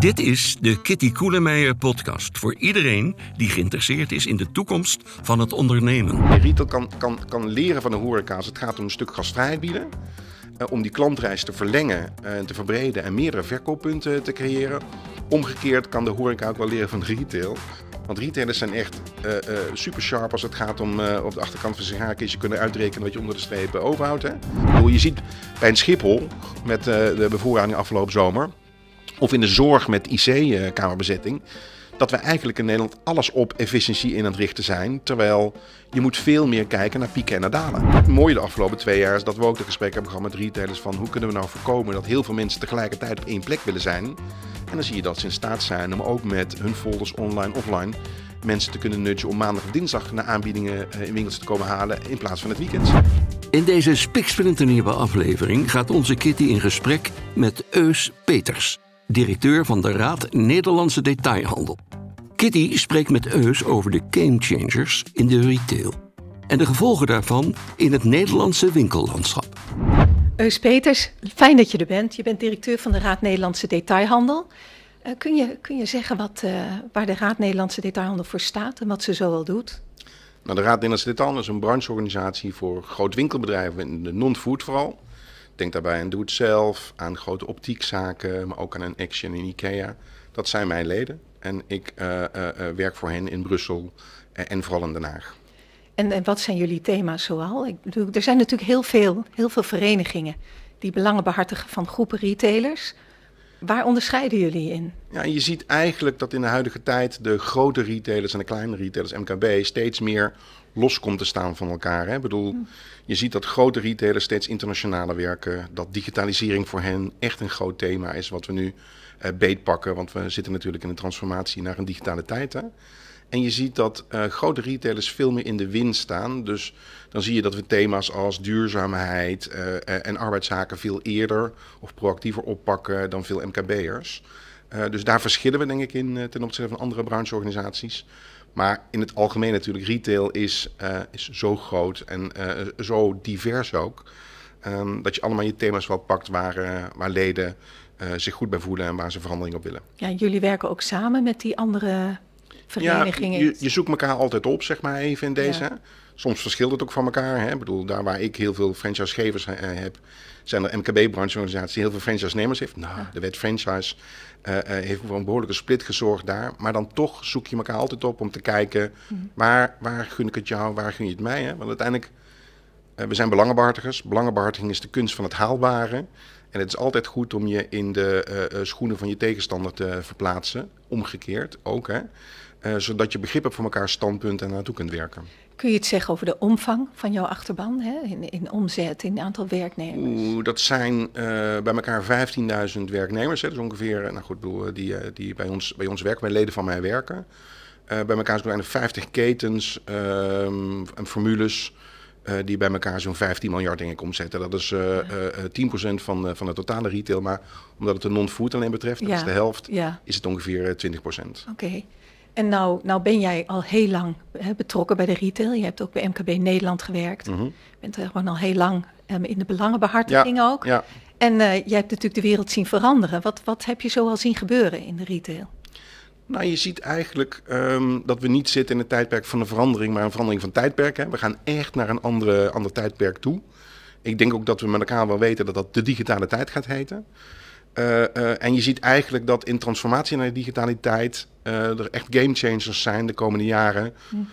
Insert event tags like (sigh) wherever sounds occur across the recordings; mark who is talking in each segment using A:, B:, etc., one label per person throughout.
A: Dit is de Kitty Koelemeijer podcast voor iedereen die geïnteresseerd is in de toekomst van het ondernemen.
B: Retail kan, kan, kan leren van de horeca als het gaat om een stuk gastvrijheid bieden. eh, om die klantreis te verlengen en te verbreden en meerdere verkooppunten te creëren. Omgekeerd kan de horeca ook wel leren van retail. Want retailers zijn echt eh, eh, super sharp als het gaat om eh, op de achterkant van zijn haakjes je kunnen uitrekenen wat je onder de streep eh, overhoudt. Hè? Je ziet bij een Schiphol met eh, de bevoorrading afgelopen zomer, of in de zorg met IC-kamerbezetting, dat we eigenlijk in Nederland alles op efficiëntie in aan het richten zijn. Terwijl je moet veel meer kijken naar pieken en naar dalen. Het mooie de afgelopen twee jaar is dat we ook de gesprekken hebben gehad met retailers van hoe kunnen we nou voorkomen dat heel veel mensen tegelijkertijd op één plek willen zijn. En dan zie je dat ze in staat zijn om ook met hun folders online, offline mensen te kunnen nudgen om maandag of dinsdag naar aanbiedingen eh, in winkels te komen halen in plaats van het weekend.
A: In deze spiksplinternieuwe aflevering gaat onze Kitty in gesprek met Eus Peters, directeur van de Raad Nederlandse Detailhandel. Kitty spreekt met Eus over de gamechangers in de retail en de gevolgen daarvan in het Nederlandse winkellandschap.
C: Eus Peters, fijn dat je er bent. Je bent directeur van de Raad Nederlandse Detailhandel. Uh, kun, je, kun je zeggen wat, uh, waar de Raad Nederlandse Detailhandel voor staat en wat ze zoal doet?
B: Nou, de Raad Nederlandse Detailhandel is een brancheorganisatie voor groot winkelbedrijven in de non-food vooral. Denk daarbij aan Doe-het-zelf, aan grote optiekzaken, maar ook aan een Action en Ikea. Dat zijn mijn leden en ik uh, werk voor hen in Brussel en vooral in Den Haag.
C: En, en, wat zijn jullie thema's zoal? Ik bedoel, er zijn natuurlijk heel veel, heel veel verenigingen die belangen behartigen van groepen retailers. Waar onderscheiden jullie in?
B: Ja, je ziet eigenlijk dat in de huidige tijd de grote retailers en de kleine retailers, MKB, steeds meer los komt te staan van elkaar. Hè? Ik bedoel, hmm. je ziet dat grote retailers steeds internationaler werken. Dat digitalisering voor hen echt een groot thema is wat we nu uh, beetpakken. Want we zitten natuurlijk in een transformatie naar een digitale tijd. Hè? En je ziet dat uh, grote retailers veel meer in de wind staan. Dus dan zie je dat we thema's als duurzaamheid uh, en arbeidszaken veel eerder of proactiever oppakken dan veel MKB'ers. Dus daar verschillen we denk ik in ten opzichte van andere brancheorganisaties. Maar in het algemeen natuurlijk, retail is, is zo groot en zo divers ook. Um, dat je allemaal je thema's wel pakt waar, waar leden zich goed bij voelen en waar ze verandering op willen.
C: Ja, jullie werken ook samen met die andere verenigingen.
B: Ja, je, je, zoekt elkaar altijd op, zeg maar even in deze. Ja. Soms verschilt het ook van elkaar. Hè? Ik bedoel, daar waar ik heel veel franchisegevers heb, zijn er MKB-brancheorganisaties die heel veel franchise-nemers heeft. Nou, ja. de wet franchise uh, uh, heeft voor een behoorlijke split gezorgd daar. Maar dan toch zoek je elkaar altijd op om te kijken, mm. waar, waar gun ik het jou, waar gun je het mij? Hè? Want uiteindelijk, we zijn belangenbehartigers. Belangenbehartiging is de kunst van het haalbare. En het is altijd goed om je in de schoenen van je tegenstander te verplaatsen. Omgekeerd ook, hè. Zodat je begrip hebt voor elkaar standpunt en naartoe kunt werken.
C: Kun je het zeggen over de omvang van jouw achterban, hè? In, in omzet, in aantal werknemers?
B: Oeh, dat zijn uh, bij elkaar 15.000 werknemers. Hè? Dus ongeveer, nou goed, bedoel, die, die bij, ons, bij ons werken, bij leden van mij werken. Uh, bij elkaar zijn er 50 ketens en formules. Die bij elkaar zo'n 15 miljard denk ik omzetten. Dat is uh, uh, 10% van, van de totale retail. Maar omdat het de non-food alleen betreft, dat ja. is de helft, ja. is het ongeveer 20%.
C: Oké. Okay. En nou, nou ben jij al heel lang hè, betrokken bij de retail. Je hebt ook bij MKB Nederland gewerkt. Je mm -hmm. bent er gewoon al heel lang um, in de belangenbehartiging
B: ja,
C: ook.
B: Ja.
C: En uh, jij hebt natuurlijk de wereld zien veranderen. Wat, wat heb je zo al zien gebeuren in de retail?
B: Nou, je ziet eigenlijk um, dat we niet zitten in een tijdperk van een verandering, maar een verandering van tijdperk. Hè. We gaan echt naar een andere, ander tijdperk toe. Ik denk ook dat we met elkaar wel weten dat dat de digitale tijd gaat heten. Uh, uh, en je ziet eigenlijk dat in transformatie naar digitaliteit uh, er echt game changers zijn de komende jaren. Mm.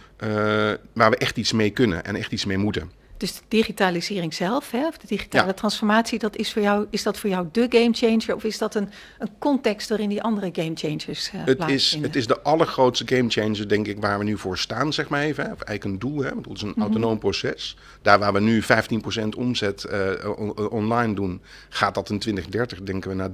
B: waar we echt iets mee kunnen en echt iets mee moeten.
C: Dus de digitalisering zelf, hè, of de digitale ja. transformatie, dat is, voor jou, is dat voor jou de gamechanger? Of is dat een, een context waarin die andere gamechangers uh,
B: het is, het is de allergrootste gamechanger, denk ik, waar we nu voor staan, zeg maar even. Hè. Of eigenlijk een doel, hè. Het is een mm -hmm. autonoom proces. Daar waar we nu 15% omzet uh, on online doen, gaat dat in 2030, denken we, naar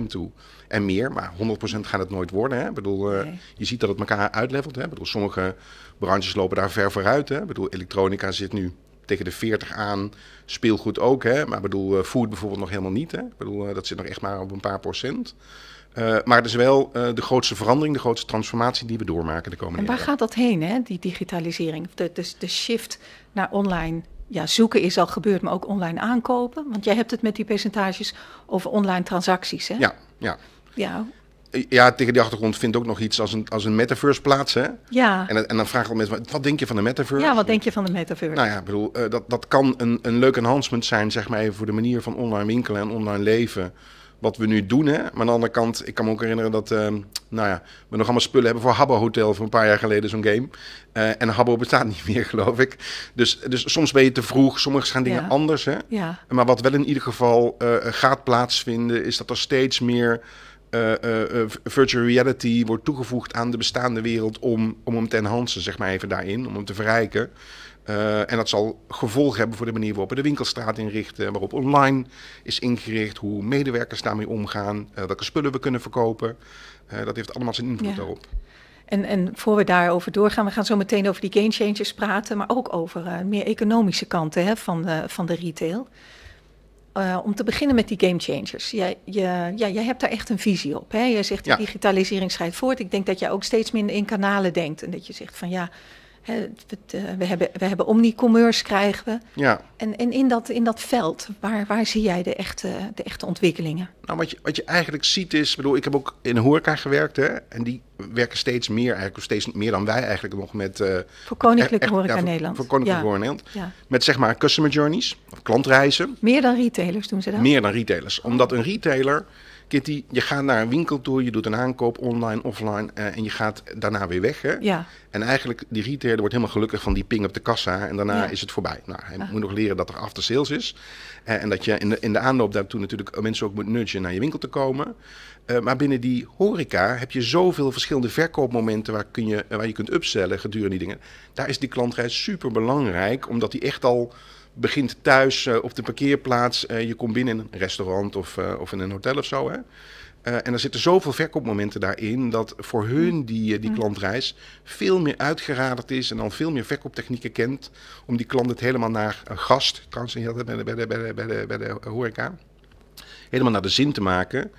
B: 30% toe. En meer, maar 100% gaat het nooit worden. Hè. Ik bedoel, uh, nee. Je ziet dat het elkaar uitlevelt. Hè. Ik bedoel, sommige branches lopen daar ver vooruit. Hè. Ik bedoel, elektronica zit nu tegen de 40 aan. Speelgoed ook, hè? maar ik bedoel, food bijvoorbeeld nog helemaal niet. Hè? Ik bedoel, dat zit nog echt maar op een paar procent. Uh, maar het is wel uh, de grootste verandering, de grootste transformatie die we doormaken de komende
C: jaren. En waar
B: jaren.
C: gaat dat heen, hè? die digitalisering? De, de, de shift naar online ja, zoeken is al gebeurd, maar ook online aankopen. Want jij hebt het met die percentages over online transacties, hè?
B: Ja, ja.
C: Ja,
B: Ja, tegen die achtergrond vindt ook nog iets als een, als een metaverse plaats. Hè?
C: Ja.
B: En, en dan vragen we mensen, wat denk je van de metaverse?
C: ja, wat denk je van de metaverse?
B: Nou ja, ik bedoel, eh, dat, dat kan een, een leuk enhancement zijn, zeg maar even, voor de manier van online winkelen en online leven. Wat we nu doen, hè. Maar aan de andere kant, ik kan me ook herinneren dat, eh, nou ja, we nog allemaal spullen hebben voor Habbo Hotel voor een paar jaar geleden, zo'n game. Eh, en Habbo bestaat niet meer, (laughs) geloof ik. Dus, dus soms ben je te vroeg, soms gaan dingen
C: Ja.
B: anders, hè.
C: ja.
B: Maar wat wel in ieder geval eh, gaat plaatsvinden, is dat er steeds meer eh, eh, eh, virtual reality wordt toegevoegd aan de bestaande wereld om, om hem te enhancen, zeg maar even daarin, om hem te verrijken. En dat zal gevolgen hebben voor de manier waarop we de winkelstraat inrichten, waarop online is ingericht, hoe medewerkers daarmee omgaan, welke spullen we kunnen verkopen. Dat heeft allemaal zijn invloed
C: Ja.
B: daarop.
C: En, en voor we daarover doorgaan, we gaan zo meteen over die game changers praten, maar ook over meer economische kanten hè, van, de, van de retail. Eh, om te beginnen met die game changers. Jij, je, ja, jij hebt daar echt een visie op. Hè? Jij zegt de
B: Ja.
C: digitalisering schrijdt voort. Ik denk dat jij ook steeds minder in kanalen denkt. En dat je zegt van ja, het, eh, we, hebben, we hebben omnicommerce krijgen we.
B: Ja,
C: En, en in, dat, in dat veld, waar, waar zie jij de echte, de echte ontwikkelingen?
B: Nou, wat je, wat je eigenlijk ziet is, bedoel, ik heb ook in de horeca gewerkt, hè, en die werken steeds meer, eigenlijk steeds meer dan wij eigenlijk nog met... eh,
C: Voor Koninklijke
B: echt-
C: Horeca
B: ja, voor-
C: Nederland.
B: Voor Koninklijke
C: ja,
B: Horeca Nederland.
C: ja.
B: Met zeg maar customer journeys, of klantreizen,
C: Meer dan retailers doen ze dat?
B: meer dan retailers. Omdat een retailer, Kitty, je gaat naar een winkel toe, je doet een aankoop online, offline, eh, en je gaat daarna weer weg. Hè?
C: Ja,
B: En eigenlijk, die retailer wordt helemaal gelukkig van die ping op de kassa en daarna
C: Ja.
B: is het voorbij. Nou, hij
C: Ah.
B: moet nog leren dat er after sales is. Eh, en dat je in de, in de aanloop daartoe natuurlijk mensen ook moet nudgen naar je winkel te komen. Eh, maar binnen die horeca heb je zoveel verschillende verkoopmomenten waar, kun je, waar je kunt upsellen gedurende die dingen. Daar is die klantreis super belangrijk, omdat die echt al begint thuis eh, op de parkeerplaats. Eh, je komt binnen in een restaurant of, eh, of in een hotel of zo. Hè? En er zitten zoveel verkoopmomenten daarin dat voor hun die, eh, die klantreis veel meer uitgeraderd is en dan veel meer verkooptechnieken kent om die klant het helemaal naar een gast, trouwens bij de, bij de, bij de, bij de, bij de horeca, helemaal naar de zin te maken.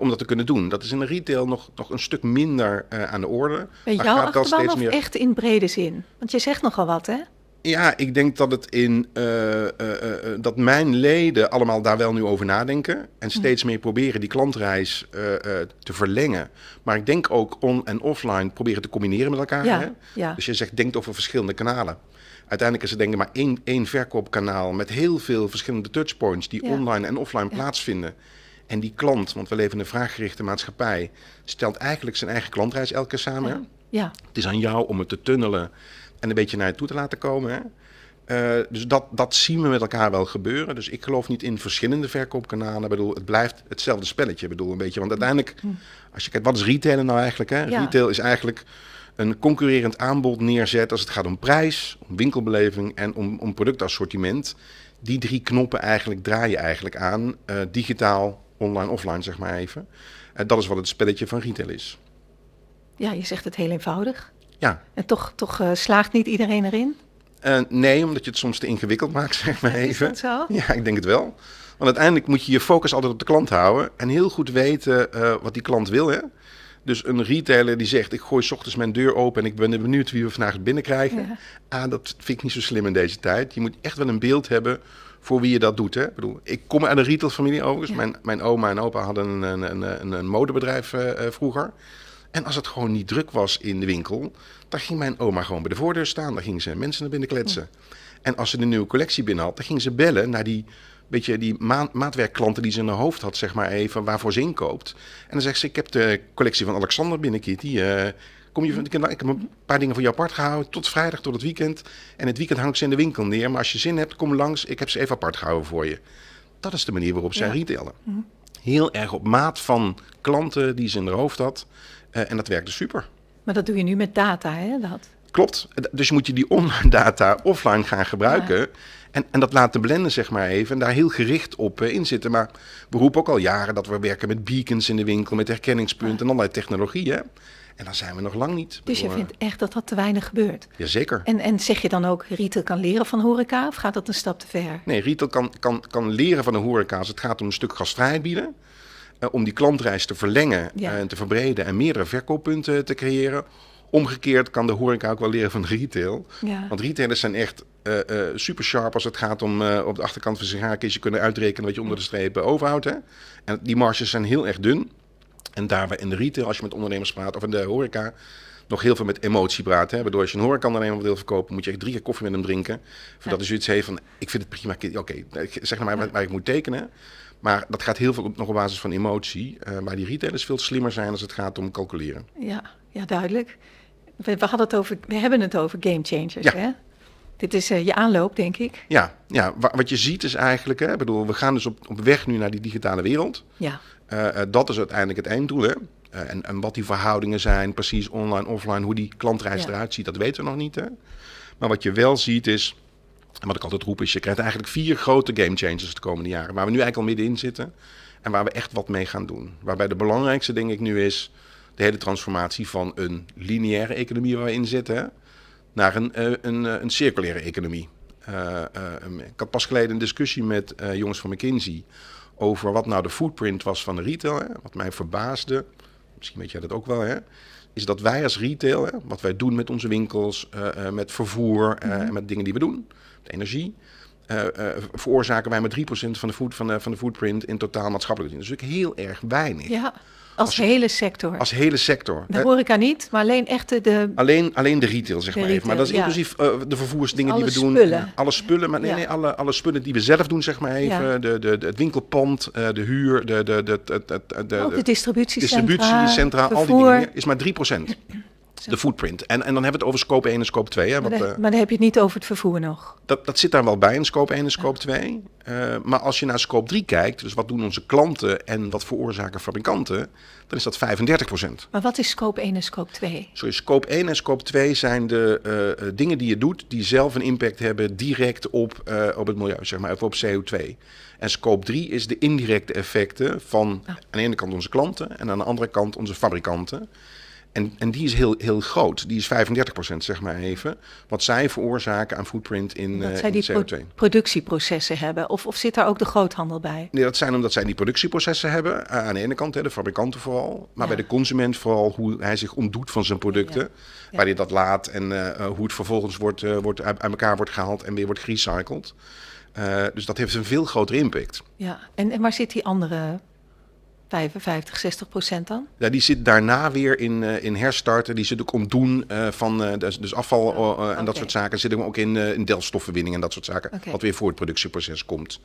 B: om dat te kunnen doen. Dat is in de retail nog, nog een stuk minder aan de orde.
C: bij
B: maar
C: jouw
B: gaat steeds
C: of
B: meer-
C: echt in brede zin? Want je zegt nogal wat, hè?
B: Ja, ik denk dat het in eh, eh, eh, dat mijn leden allemaal daar wel nu over nadenken en steeds meer proberen die klantreis te verlengen. Maar ik denk ook on en offline proberen te combineren met elkaar.
C: Ja,
B: Hè?
C: ja.
B: Dus je zegt denkt over verschillende kanalen. Uiteindelijk is het denk ik maar één, één verkoopkanaal met heel veel verschillende touchpoints die
C: Ja.
B: online en offline plaatsvinden. En die klant, want we leven in een vraaggerichte maatschappij, stelt eigenlijk zijn eigen klantreis elke keer samen.
C: ja.
B: Het is aan jou om het te tunnelen en een beetje naar je toe te laten komen. Hè? Eh, dus dat, dat zien we met elkaar wel gebeuren. Dus ik geloof niet in verschillende verkoopkanalen. Ik bedoel, het blijft hetzelfde spelletje. Ik bedoel, een beetje. Want uiteindelijk, als je kijkt, wat is retailen nou eigenlijk? Hè?
C: Hm. Ja.
B: Retail is eigenlijk een concurrerend aanbod neerzet als het gaat om prijs, om winkelbeleving en om, om productassortiment. Die drie knoppen eigenlijk draai je eigenlijk aan. eh, digitaal, online, offline, zeg maar even. Eh, dat is wat het spelletje van retail is.
C: Ja, je zegt het heel eenvoudig.
B: Ja,
C: En toch, toch eh, slaagt niet iedereen erin?
B: Eh, nee, omdat je het soms te ingewikkeld maakt, (laughs) zeg maar
C: Is
B: even.
C: dat zo?
B: Ja, ik denk het wel. Want uiteindelijk moet je je focus altijd op de klant houden en heel goed weten eh, wat die klant wil. Hè? Dus een retailer die zegt, ik gooi 's ochtends mijn deur open en ik ben benieuwd wie we vandaag binnenkrijgen.
C: Ja.
B: Ah, dat vind ik niet zo slim in deze tijd. Je moet echt wel een beeld hebben voor wie je dat doet. Hè? Ik, bedoel, ik kom uit een retailfamilie overigens.
C: Ja.
B: Mijn, mijn oma en opa hadden een, een, een, een, modebedrijf vroeger. En als het gewoon niet druk was in de winkel, dan ging mijn oma gewoon bij de voordeur staan. Dan ging ze mensen naar binnen kletsen. En als ze een nieuwe collectie binnen had, dan ging ze bellen naar die, beetje die ma maatwerkklanten die ze in haar hoofd had, zeg maar even, waarvoor ze inkoopt. En dan zegt ze, ik heb de collectie van Alexander binnen, Kitty. eh, kom je, ik heb ik heb een paar dingen voor je apart gehouden, tot vrijdag, tot het weekend. En het weekend hang ik ze in de winkel neer. Maar als je zin hebt, kom langs, ik heb ze even apart gehouden voor je. Dat is de manier waarop zij
C: Ja.
B: retailen. Heel erg op maat van klanten die ze in haar hoofd had. Eh, en dat werkte super.
C: Maar dat doe je nu met data, hè? Dat.
B: Klopt. Dus moet je die online data offline gaan gebruiken. En, en dat laten blenden, zeg maar even. En daar heel gericht op eh, inzitten. Maar we roepen ook al jaren dat we werken met beacons in de winkel, met herkenningspunten en allerlei technologieën. En dan zijn we nog lang niet.
C: Dus je vindt echt dat dat te weinig gebeurt.
B: eh, Jazeker.
C: En, en zeg je dan ook, retail kan leren van horeca of gaat dat een stap te ver?
B: Nee, retail kan, kan, kan leren van de horeca als het gaat om een stuk gastvrijheid bieden. Eh, om die klantreis te verlengen
C: Ja.
B: en te verbreden en meerdere verkooppunten te creëren. Omgekeerd kan de horeca ook wel leren van retail.
C: Ja.
B: Want retailers zijn echt eh, eh, super sharp als het gaat om op de achterkant van zijn sigarenkistje kunnen uitrekenen wat je onder de streep overhoudt. Hè? En die marges zijn heel erg dun. En daar we in de retail, als je met ondernemers praat, of in de horeca, nog heel veel met emotie praten. Hè? Waardoor als je een horeca-ondernemer wil verkopen, moet je echt drie keer koffie met hem drinken. Voordat hij zoiets heeft van, ik vind het prima, oké, zeg maar waar, waar ik moet tekenen. Maar dat gaat heel veel op, nog op basis van emotie. Uh, maar die retailers veel slimmer zijn als het gaat om calculeren.
C: Ja, ja duidelijk. We, we, hadden het over, we hebben het over game changers. Ja. Hè? Dit is uh, je aanloop, denk ik.
B: Ja, ja wat je ziet is eigenlijk, hè, bedoel, we gaan dus op, op weg nu naar die digitale wereld.
C: Ja.
B: Uh, dat is uiteindelijk het einddoel. Hè? en, en wat die verhoudingen zijn, precies online, offline, hoe die klantreis ja. eruit ziet, dat weten we nog niet. Hè? Maar wat je wel ziet is, en wat ik altijd roep is, je krijgt eigenlijk vier grote game changers de komende jaren. Waar we nu eigenlijk al middenin zitten en waar we echt wat mee gaan doen. Waarbij de belangrijkste denk ik nu is de hele transformatie van een lineaire economie waar we in zitten, naar een, een, een, een circulaire economie. Uh, uh, ik had pas geleden een discussie met uh, jongens van McKinsey over wat nou de footprint was van de retail. Hè. Wat mij verbaasde, misschien weet jij dat ook wel, hè, is dat wij als retail, hè, wat wij doen met onze winkels, met vervoer en mm -hmm. met dingen die we doen, de energie, uh, uh, veroorzaken wij maar 3% van de, food, van, de, van de footprint in totaal maatschappelijk. Dat is natuurlijk heel erg weinig.
C: Ja. Als, als, hele sector.
B: Als hele sector.
C: De horeca niet, maar alleen echt de...
B: Alleen, alleen de retail, zeg
C: de
B: maar
C: retail,
B: even. Maar dat is
C: ja.
B: inclusief uh, de vervoersdingen die we doen.
C: Spullen.
B: Alle spullen. Maar nee,
C: Ja.
B: nee alle, alle spullen die we zelf doen, zeg maar even.
C: Ja.
B: De, de, de, het winkelpand, de huur, de, de, de, de, de, de,
C: de distributiecentra,
B: distributiecentra, al die dingen. Is maar 3%. De footprint. En, en dan hebben we het over scope 1 en scope 2. Hè,
C: Maar,
B: wat,
C: dan,
B: eh,
C: maar dan heb je het niet over het vervoer nog.
B: dat, dat zit daar wel bij in scope 1 en scope 2. Uh, maar als je naar scope 3 kijkt, dus wat doen onze klanten en wat veroorzaken fabrikanten, dan is dat 35%.
C: Maar wat is scope 1 en scope 2?
B: Sorry, scope 1 en scope 2 zijn de uh, dingen die je doet die zelf een impact hebben direct op, uh, op het milieu, zeg maar, of op CO2. En scope 3 is de indirecte effecten van
C: Ah.
B: aan de ene kant onze klanten en aan de andere kant onze fabrikanten. En, en die is heel, heel groot. Die is 35% zeg maar even. Wat zij veroorzaken aan footprint in,
C: Dat
B: uh,
C: zij
B: in
C: die
B: CO2.
C: pro productieprocessen hebben. Of, of zit daar ook de groothandel bij?
B: Nee, dat zijn omdat zij die productieprocessen hebben. Uh, aan de ene kant, hè, de fabrikanten vooral. Maar
C: Ja.
B: bij de consument vooral hoe hij zich ontdoet van zijn producten.
C: Ja. Ja.
B: Waar hij dat laat en uh, hoe het vervolgens wordt, uh, wordt uit, elkaar wordt gehaald en weer wordt gerecycled. Dus dat heeft een veel grotere impact.
C: Ja, en, en waar zit die andere 55, 60 procent dan?
B: Ja, die zit daarna weer in, uh, in herstarten. Die zit ook om doen uh, van uh, dus, dus afval uh, en dat soort zaken. Zit hem ook in, in delfstoffenwinning en dat soort zaken. Wat weer voor het productieproces komt.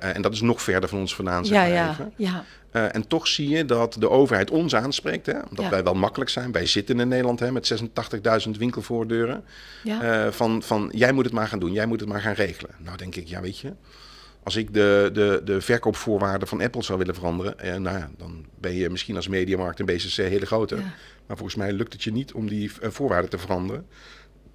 B: En dat is nog verder van ons vandaan, zeg
C: Ja,
B: maar
C: ja,
B: even.
C: ja.
B: En toch zie je dat de overheid ons aanspreekt. Hè? Omdat
C: Ja.
B: wij wel makkelijk zijn. Wij zitten in Nederland hè, met 86.000 winkelvoordeuren.
C: ja.
B: Van, van jij moet het maar gaan doen, jij moet het maar gaan regelen. Nou denk ik, ja weet je, als ik de, de, de verkoopvoorwaarden van Apple zou willen veranderen, eh, nou ja, dan ben je misschien als mediamarkt en BCC hele grote.
C: Ja.
B: Maar volgens mij lukt het je niet om die uh, voorwaarden te veranderen.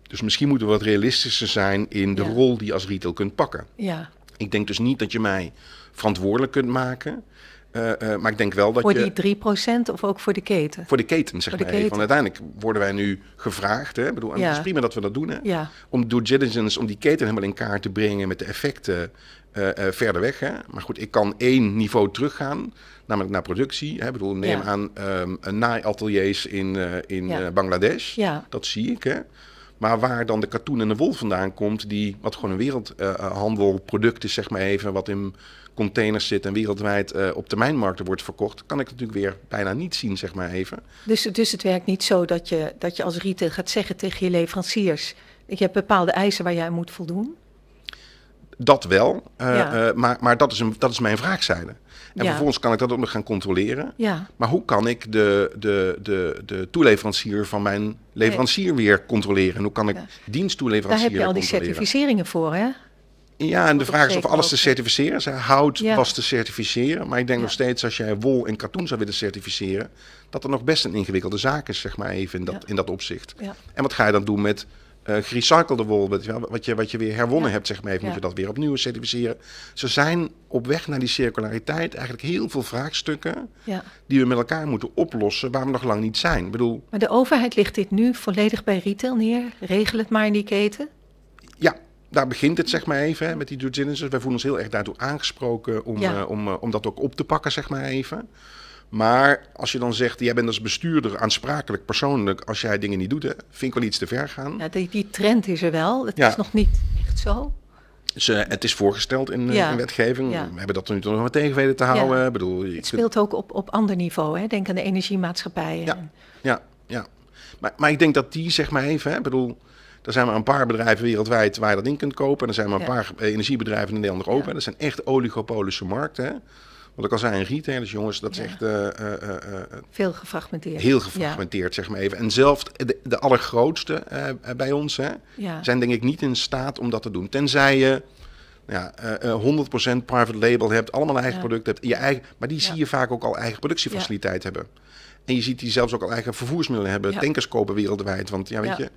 B: Dus misschien moeten we wat realistischer zijn in de
C: Ja.
B: rol die je als retail kunt pakken.
C: ja.
B: Ik denk dus niet dat je mij verantwoordelijk kunt maken. Uh, uh, maar ik denk wel dat
C: Voor
B: je...
C: die 3 procent of ook voor de keten?
B: Voor de keten, zeg
C: Voor de
B: maar even. Want uiteindelijk worden wij nu gevraagd. Hè? Ik bedoel, en
C: Ja.
B: Het is prima dat we dat doen. Hè?
C: Ja,
B: Om due diligence, om die keten helemaal in kaart te brengen met de effecten uh, verder weg. Hè? Maar goed, ik kan één niveau teruggaan, namelijk naar productie. Hè? Ik bedoel, neem
C: Ja.
B: aan um, een naaiateliers in, uh, in
C: Ja.
B: Bangladesh.
C: ja.
B: Dat zie ik. Hè? Maar waar dan de katoen en de wol vandaan komt, die, wat gewoon een wereldhandelproduct is, zeg maar even, wat in containers zit en wereldwijd uh, op termijnmarkten wordt verkocht, kan ik natuurlijk weer bijna niet zien, zeg maar even.
C: Dus, dus het werkt niet zo dat je, dat je als retail gaat zeggen tegen je leveranciers: ik heb bepaalde eisen waar jij aan moet voldoen.
B: Dat wel, uh,
C: Ja.
B: uh, maar, maar dat, is een, dat is mijn vraagzijde. En
C: Ja.
B: vervolgens kan ik dat ook nog gaan controleren.
C: Ja,
B: Maar hoe kan ik de, de, de, de toeleverancier van mijn leverancier weer controleren? En hoe kan ik
C: Ja. Daar
B: diensttoeleverancier
C: heb je al die certificeringen voor, hè?
B: Ja, en de vraag is of alles te certificeren is. Hout
C: Ja.
B: was te certificeren. Maar ik denk
C: Ja.
B: nog steeds als jij wol en katoen zou willen certificeren... dat er nog best een ingewikkelde zaak is, zeg maar even, in dat,
C: Ja.
B: in dat opzicht. En wat ga je dan doen met uh, gerecyclede wol? Wat, je- wat, je, weer herwonnen
C: Ja.
B: hebt, zeg maar even,
C: Ja.
B: moet je dat weer opnieuw certificeren. Ze zijn op weg naar die circulariteit eigenlijk heel veel vraagstukken...
C: ja.
B: die we met elkaar moeten oplossen waar we nog lang niet zijn. Ik bedoel,
C: Maar de overheid ligt dit nu volledig bij retail neer. Regel het maar in die keten.
B: ja, daar begint het zeg maar even hè, met die due diligence. Wij voelen ons heel erg daartoe aangesproken om, uh, om, uh, om dat ook op te pakken, zeg maar even. Maar als je dan zegt, jij bent als bestuurder aansprakelijk persoonlijk als jij dingen niet doet, hè, vind ik wel iets te ver gaan.
C: Ja, die, die trend is er wel. Het
B: Ja.
C: is nog niet echt zo.
B: Dus, het is voorgesteld in, eh,
C: Ja.
B: in wetgeving.
C: Ja.
B: We hebben dat er nu toch nog maar tegen weten te houden. Ik bedoel, je
C: Het
B: kunt-
C: speelt ook op, op ander niveau. Hè? Denk aan de energiemaatschappijen.
B: Ja. Ja, ja. Maar, maar ik denk dat die, zeg maar even, hè, bedoel, er zijn maar een paar bedrijven wereldwijd waar je dat in kunt kopen. En er zijn maar een paar eh, energiebedrijven in Nederland nog open. Dat zijn echt oligopolische markten. Hè. Wat ik al zei, retailers, jongens, dat is echt eh, eh, eh,
C: Veel gefragmenteerd.
B: heel gefragmenteerd, zeg maar even. En zelfs de, de allergrootste bij ons hè, zijn denk ik niet in staat om dat te doen. Tenzij je ja, eh, 100% private label hebt, allemaal eigen
C: Ja.
B: producten hebt. Je eigen, maar die
C: Ja.
B: zie je vaak ook al eigen productiefaciliteit hebben. En je ziet die zelfs ook al eigen vervoersmiddelen hebben. Tankers kopen wereldwijd. Want ja, weet je,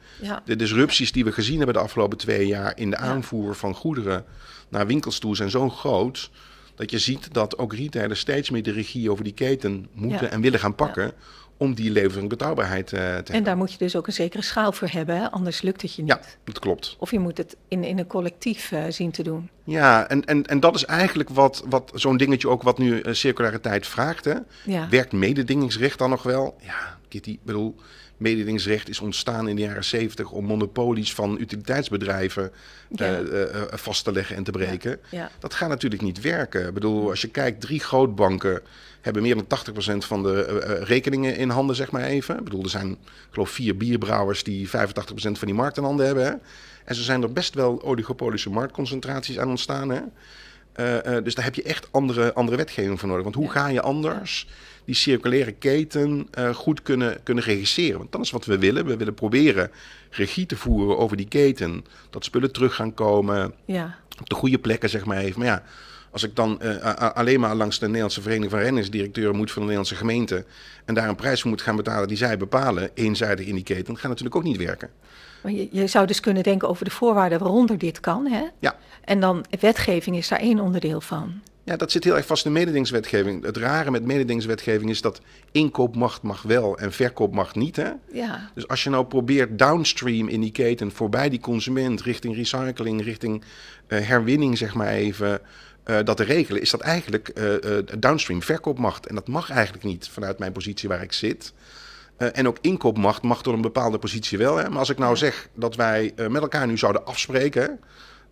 B: de disrupties die we gezien hebben de afgelopen twee jaar in de aanvoer van goederen naar winkels toe zijn zo groot. Dat je ziet dat ook retailers steeds meer de regie over die keten moeten
C: Ja.
B: en willen gaan pakken. Om die levering betrouwbaarheid eh, te hebben.
C: En daar moet je dus ook een zekere schaal voor hebben, hè? anders lukt het je niet.
B: Ja, dat klopt.
C: Of je moet het in, in een collectief eh, zien te doen.
B: Ja, en, en, en dat is eigenlijk wat, wat zo'n dingetje ook wat nu eh, circulariteit vraagt. Hè?
C: Ja.
B: Werkt mededingingsrecht dan nog wel? Ja, Kitty, ik bedoel, mededingingsrecht is ontstaan in de jaren zeventig om monopolies van utiliteitsbedrijven
C: Ja.
B: eh, eh, eh, vast te leggen en te breken.
C: Ja.
B: Dat gaat natuurlijk niet werken. Ik bedoel, als je kijkt, drie grootbanken hebben meer dan 80% van de rekeningen in handen, zeg maar even. Ik bedoel, er zijn, ik geloof, vier bierbrouwers die 85% van die markt in handen hebben. Hè? En zo zijn er best wel oligopolische marktconcentraties aan ontstaan. Hè? Dus daar heb je echt andere, andere wetgeving voor nodig. Want hoe ga je anders die circulaire keten eh, goed kunnen, kunnen regisseren? Want dat is wat we willen. We willen proberen regie te voeren over die keten. Dat spullen terug gaan komen
C: Ja.
B: op de goede plekken, zeg maar even. Maar ja, als ik dan eh, alleen maar langs de Nederlandse Vereniging van Renningsdirecteuren moet van de Nederlandse gemeente en daar een prijs voor moet gaan betalen die zij bepalen, eenzijdig in die keten, gaat natuurlijk ook niet werken.
C: Maar je, je zou dus kunnen denken over de voorwaarden waaronder dit kan. Hè?
B: Ja.
C: En dan wetgeving is daar één onderdeel van.
B: Ja, dat zit heel erg vast in de mededingingswetgeving. Het rare met mededingingswetgeving is dat inkoopmacht mag wel en verkoopmacht niet. Hè?
C: Ja.
B: Dus als je nou probeert downstream in die keten voorbij die consument, richting recycling, richting eh, herwinning, zeg maar even, eh, dat te regelen, is dat eigenlijk eh, downstream verkoopmacht. En dat mag eigenlijk niet vanuit mijn positie waar ik zit. En ook inkoopmacht mag door een bepaalde positie wel. Hè? Maar als ik nou zeg dat wij met elkaar nu zouden afspreken.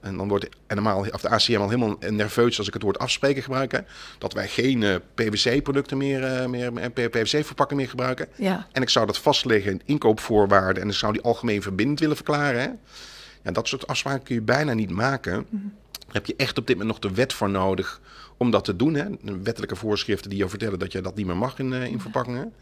B: En dan wordt NMA, of de ACM al helemaal nerveus als ik het woord afspreken gebruik. hè, Dat wij geen eh, PVC-producten meer, eh, meer, PVC-verpakkingen meer gebruiken.
C: Ja.
B: En ik zou dat vastleggen in inkoopvoorwaarden. En ik zou die algemeen verbindend willen verklaren. Hè? Ja, dat soort afspraken kun je bijna niet maken. Daar heb je echt op dit moment nog de wet voor nodig om dat te doen. Hè? Wettelijke voorschriften die jou vertellen dat je dat niet meer mag in, eh, in verpakkingen.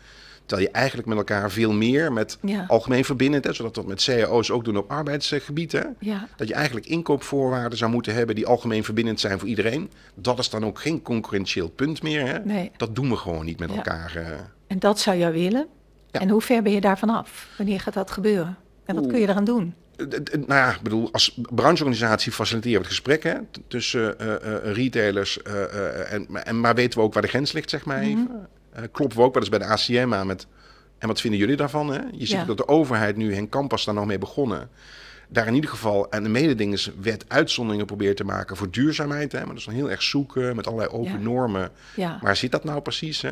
B: Terwijl je eigenlijk met elkaar veel meer met
C: Ja.
B: algemeen verbindend, hè, zodat we dat met cao's ook doen op arbeidsgebied. Hè?
C: Ja.
B: Dat je eigenlijk inkoopvoorwaarden zou moeten hebben die algemeen verbindend zijn voor iedereen. Dat is dan ook geen concurrentieel punt meer. Hè?
C: Nee.
B: Dat doen we gewoon niet met
C: Ja.
B: elkaar. eh.
C: En dat zou jij willen. En hoe ver ben je daarvan af? Wanneer gaat dat gebeuren? En wat
B: Oeh.
C: kun je eraan doen?
B: Eh, Nou ja, ik bedoel, als brancheorganisatie faciliteren we het gesprek hè, tussen eh, retailers. en, maar- en, maar weten we ook waar de grens ligt, zeg maar even. Eh, kloppen we ook wel eens bij de ACM aan met... En wat vinden jullie daarvan? Hè? Je ziet
C: Ja.
B: dat de overheid nu, Henk Kampas daar nog mee begonnen... daar in ieder geval aan de mededingingswet uitzonderingen probeert te maken voor duurzaamheid. Hè? Maar dat is dan heel erg zoeken met allerlei open
C: Ja.
B: normen.
C: Ja.
B: Waar zit dat nou precies? Hè?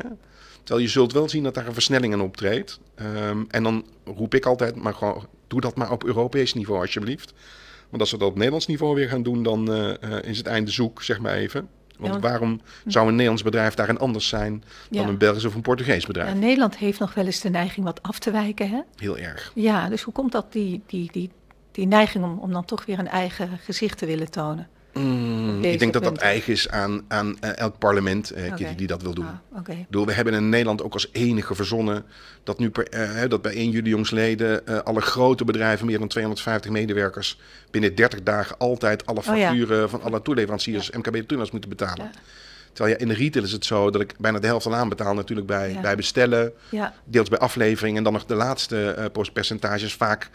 B: Terwijl je zult wel zien dat daar een versnelling in optreedt. Ehm, en dan roep ik altijd, maar gewoon, doe dat maar op Europees niveau alsjeblieft. Want als we dat op Nederlands niveau weer gaan doen, dan eh, eh, is het einde zoek, zeg maar even. Want
C: want-
B: waarom zou een Nederlands bedrijf daarin anders zijn dan een Belgisch of een Portugees bedrijf?
C: Ja, Nederland heeft nog wel eens de neiging wat af te wijken. Hè?
B: Heel erg.
C: Ja, dus hoe komt dat, die, die, die, die neiging om, om dan toch weer een eigen gezicht te willen tonen?
B: Mm, ik denk dat dat eigen is aan, aan eh, elk parlement, eh, die dat wil doen.
C: Ah,
B: we hebben in Nederland ook als enige verzonnen dat nu per, eh, dat bij 1 juli jongsleden alle grote bedrijven, meer dan 250 medewerkers, binnen 30 dagen altijd alle
C: Oh ja.
B: facturen van alle toeleveranciers, MKB toeleveranciers moeten betalen.
C: Ja.
B: Terwijl ja, in de retail is het zo dat ik bijna de helft al aanbetaal natuurlijk bij,
C: Ja.
B: bij bestellen,
C: Ja,
B: deels bij aflevering en dan nog de laatste eh, percentages vaak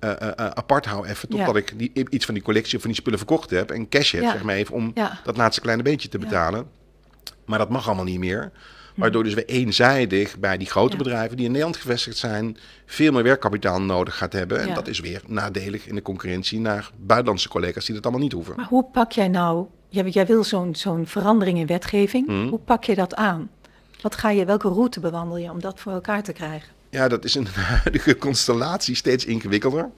B: eh, eh, eh, apart hou even, totdat
C: Ja.
B: ik die, iets van die collectie of van die spullen verkocht heb en cash heb,
C: Ja.
B: zeg maar even, om
C: Ja.
B: dat laatste kleine beetje te betalen. Maar dat mag allemaal niet meer. Waardoor dus we eenzijdig bij die grote bedrijven die in Nederland gevestigd zijn, veel meer werkkapitaal nodig gaat hebben. En dat is weer nadelig in de concurrentie naar buitenlandse collega's die dat allemaal niet hoeven.
C: maar hoe pak jij nou, jij, jij wil zo'n zo'n verandering in wetgeving,
B: Mhm.
C: hoe pak je dat aan? Wat ga je, welke route bewandel je om dat voor elkaar te krijgen?
B: Ja, dat is in de (laughs) huidige constellatie steeds ingewikkelder.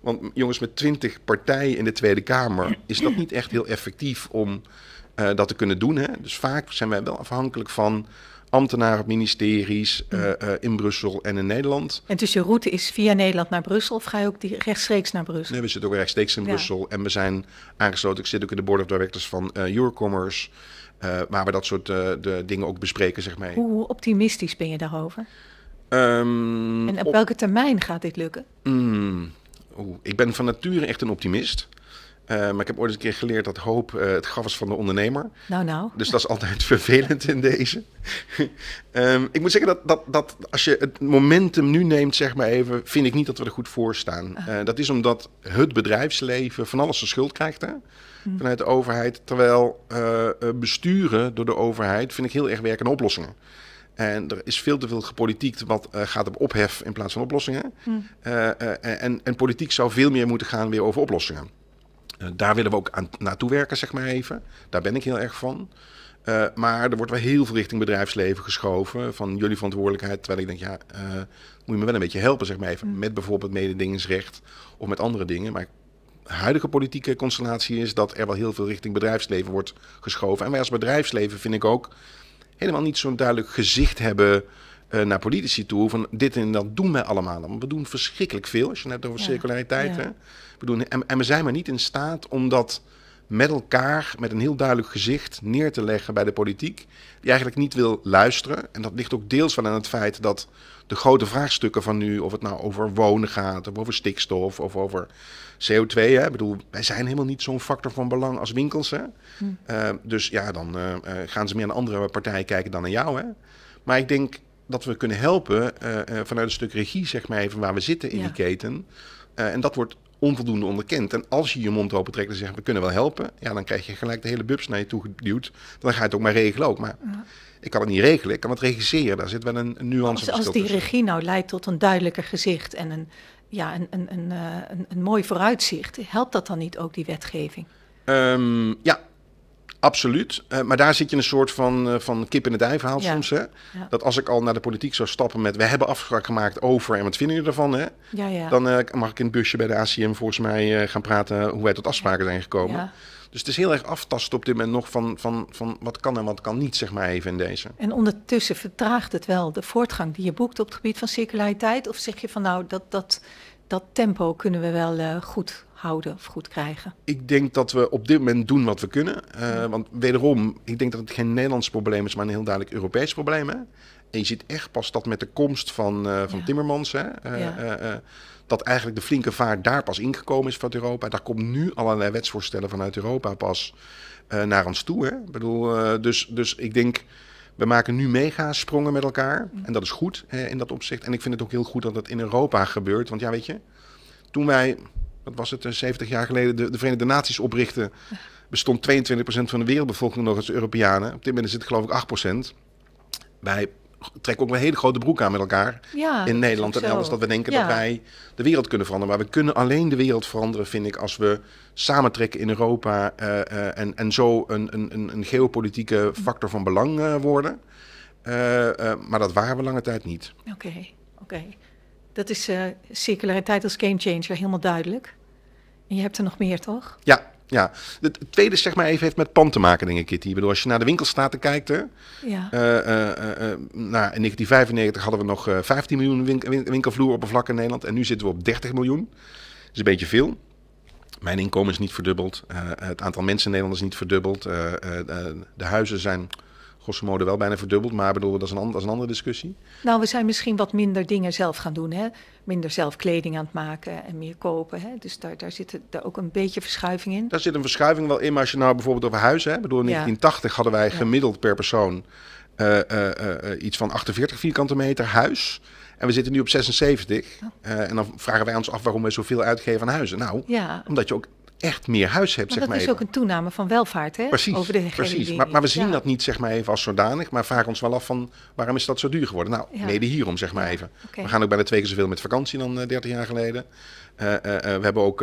B: Want jongens, met twintig partijen in de Tweede Kamer is dat niet echt heel effectief om eh, dat te kunnen doen. Hè? Dus vaak zijn wij wel afhankelijk van ambtenaren op ministeries uh, uh, in Brussel en in Nederland.
C: En dus je route is via Nederland naar Brussel of ga je ook die rechtstreeks naar Brussel?
B: Nee, we zitten ook rechtstreeks in ja. Brussel en we zijn aangesloten. Ik zit ook in de board of directors van Eurocommerce, waar we dat soort de dingen ook bespreken, zeg maar.
C: Hoe optimistisch ben je daarover? Um, en op, op, welke termijn gaat dit lukken?
B: Mm, ik ben van nature echt een optimist. Uh, maar ik heb ooit eens een keer geleerd dat hoop uh, het graf is van de ondernemer.
C: Nou, nou.
B: Dus dat is altijd (laughs) vervelend in deze. um, ik moet zeggen dat, dat, dat als je het momentum nu neemt, zeg maar even, vind ik niet dat we er goed voor staan. Uh, dat is omdat het bedrijfsleven van alles de schuld krijgt hè, hm. vanuit de overheid. Terwijl besturen door de overheid vind ik heel erg werken aan oplossingen. En er is veel te veel gepolitiekt wat uh, gaat op ophef in plaats van oplossingen. Mm. Uh, uh, en, en, politiek zou veel meer moeten gaan weer over oplossingen. daar willen we ook aan naartoe werken, zeg maar even. Daar ben ik heel erg van. maar er wordt wel heel veel richting bedrijfsleven geschoven van jullie verantwoordelijkheid. Terwijl ik denk, ja, moet je me wel een beetje helpen, zeg maar even. Mm. Met bijvoorbeeld mededingingsrecht of met andere dingen. Maar de huidige politieke constellatie is dat er wel heel veel richting bedrijfsleven wordt geschoven. En wij als bedrijfsleven, vind ik ook helemaal niet zo'n duidelijk gezicht hebben uh, naar politici toe. Van dit en dat doen wij allemaal. Want we doen verschrikkelijk veel. Als je net over ja. circulariteit. Ja. We doen, en, en, we zijn maar niet in staat om dat met elkaar, met een heel duidelijk gezicht, neer te leggen bij de politiek. Die eigenlijk niet wil luisteren. En dat ligt ook deels van aan het feit dat de grote vraagstukken van nu, of het nou over wonen gaat, of over stikstof, of over CO2. Hè. Ik bedoel, wij zijn helemaal niet zo'n factor van belang als winkels. Hè. Hm. Uh, dus ja, dan uh, gaan ze meer naar andere partijen kijken dan naar jou. Hè. Maar ik denk dat we kunnen helpen uh, vanuit een stuk regie, zeg maar even, waar we zitten in ja. die keten. en dat wordt onvoldoende onderkend. En als je je mond open trekt en zegt, we kunnen wel helpen, ja, dan krijg je gelijk de hele bubs naar je toe geduwd. Dan ga je het ook maar regelen ook. Maar ja. ik kan het niet regelen, ik kan het regisseren. Daar zit wel een, een nuance
C: als, als die regie nou leidt tot een duidelijker gezicht en een, ja, een, een, een, een, een mooi vooruitzicht, helpt dat dan niet ook die wetgeving?
B: Um, ja, Absoluut. Uh, maar daar zit je een soort van, uh, van kip in het ei verhaal ja. soms. Hè? Ja. Dat als ik al naar de politiek zou stappen met... we hebben afspraak gemaakt over en wat vinden jullie ervan? Hè?
C: Ja,
B: Dan uh, mag ik in het busje bij de ACM volgens mij gaan praten... hoe wij tot afspraken zijn gekomen. Dus het is heel erg aftasten op dit moment nog van, van, van wat kan en wat kan niet, zeg maar even in deze.
C: En ondertussen vertraagt het wel de voortgang die je boekt op het gebied van circulariteit? Of zeg je van nou, dat, dat, dat tempo kunnen we wel goed houden of goed krijgen?
B: Ik denk dat we op dit moment doen wat we kunnen. Uh, want wederom, ik denk dat het geen Nederlands probleem is, maar een heel duidelijk Europees probleem. Hè? En je ziet echt pas dat met de komst van, uh, van ja. Timmermans, hè? Uh, ja. dat eigenlijk de flinke vaart daar pas ingekomen is van Europa. Daar komt nu allerlei wetsvoorstellen vanuit Europa pas naar ons toe. Hè? Ik bedoel, dus, dus ik denk, we maken nu mega sprongen met elkaar. En dat is goed in dat opzicht. En ik vind het ook heel goed dat dat in Europa gebeurt. Want ja, weet je, toen wij wat was het, 70 jaar geleden de, de Verenigde Naties oprichten, bestond 22% van de wereldbevolking nog als Europeanen. Op dit moment is het geloof ik 8%. Wij trekken ook een hele grote broek aan met elkaar
C: ja,
B: in Nederland en elders. Dat we denken ja. dat wij de wereld kunnen veranderen. Maar we kunnen alleen de wereld veranderen, vind ik, als we samentrekken in Europa uh, uh, en, en zo een, een, een geopolitieke factor van belang uh, worden. maar dat waren we lange tijd niet.
C: Oké, okay, oké. Okay. Dat is circulariteit als gamechanger helemaal duidelijk. En je hebt er nog meer, toch?
B: Ja, ja. Het tweede zeg maar even heeft met pand te maken, denk ik, Kitty. Ik bedoel, als je naar de winkelstraten kijkt, hè,
C: ja.
B: Uh, uh, nou, in 1995 hadden we nog 15 miljoen win winkelvloeroppervlak in Nederland. En nu zitten we op 30 miljoen. Dat is een beetje veel. Mijn inkomen is niet verdubbeld. het aantal mensen in Nederland is niet verdubbeld. de huizen zijn grosso modo wel bijna verdubbeld. Maar bedoel, dat is, een, dat is een andere discussie.
C: Nou, we zijn misschien wat minder dingen zelf gaan doen. Hè? Minder zelf kleding aan het maken en meer kopen. Hè? Dus daar, daar zit er ook een beetje verschuiving in.
B: Daar zit een verschuiving wel in. Maar als je nou bijvoorbeeld over huizen hebt. Bedoel, in ja. 1980 hadden wij gemiddeld per persoon uh, uh, uh, iets van 48 vierkante meter huis. En we zitten nu op 76. Oh. en dan vragen wij ons af waarom we zoveel uitgeven aan huizen. Nou,
C: ja.
B: omdat je ook echt meer huis hebt,
C: Maar
B: zeg
C: dat
B: maar
C: is
B: even.
C: ook een toename van welvaart, hè?
B: Precies,
C: Over de hele
B: precies. Maar, maar we zien
C: Ja.
B: dat niet zeg maar even als zodanig, maar vragen ons wel af van waarom is dat zo duur geworden? Nou,
C: Ja.
B: mede hierom zeg maar even. We gaan ook bijna twee keer zoveel met vakantie dan eh, 30 jaar geleden. Eh, eh, we hebben ook,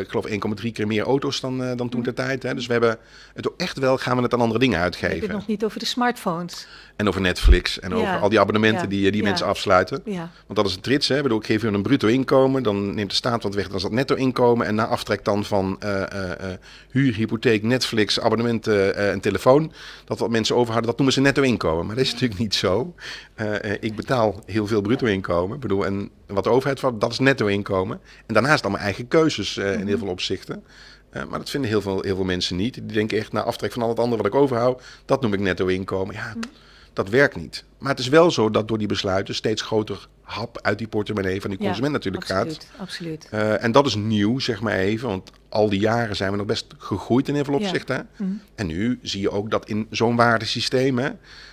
B: ik geloof, 1,3 keer meer auto's dan, dan toen de tijd. Hè. Dus we hebben het ook echt wel, gaan we het aan andere dingen
C: Ik heb het
B: uitgeven.
C: nog niet over de smartphones.
B: En over Netflix en over al die abonnementen die, die
C: Ja.
B: mensen afsluiten.
C: Ja,
B: Want dat is een trits. Hè. Ik, bedoel, ik geef u een bruto inkomen, dan neemt de staat wat weg, dan is dat netto inkomen. En na aftrek dan van eh, eh, eh, huur, hypotheek, Netflix, abonnementen eh, en telefoon, dat wat mensen overhouden, dat noemen ze netto inkomen. Maar dat is natuurlijk niet zo. Eh, eh, ik betaal heel veel bruto inkomen. Ik bedoel, en wat de overheid valt, dat is netto inkomen. En daarnaast dan mijn eigen keuzes eh, in heel veel opzichten. Eh, maar dat vinden heel veel, heel veel mensen niet. Die denken echt, na aftrek van al het andere wat ik overhoud, dat noem ik netto inkomen. Ja, dat werkt niet. Maar het is wel zo dat door die besluiten steeds groter hap uit die portemonnee van die
C: Ja,
B: consument natuurlijk gaat.
C: absoluut.
B: Eh, en dat is nieuw, zeg maar even. Want al die jaren zijn we nog best gegroeid in heel veel
C: Ja. Mhm.
B: En nu zie je ook dat in zo'n waardesysteem... Hè,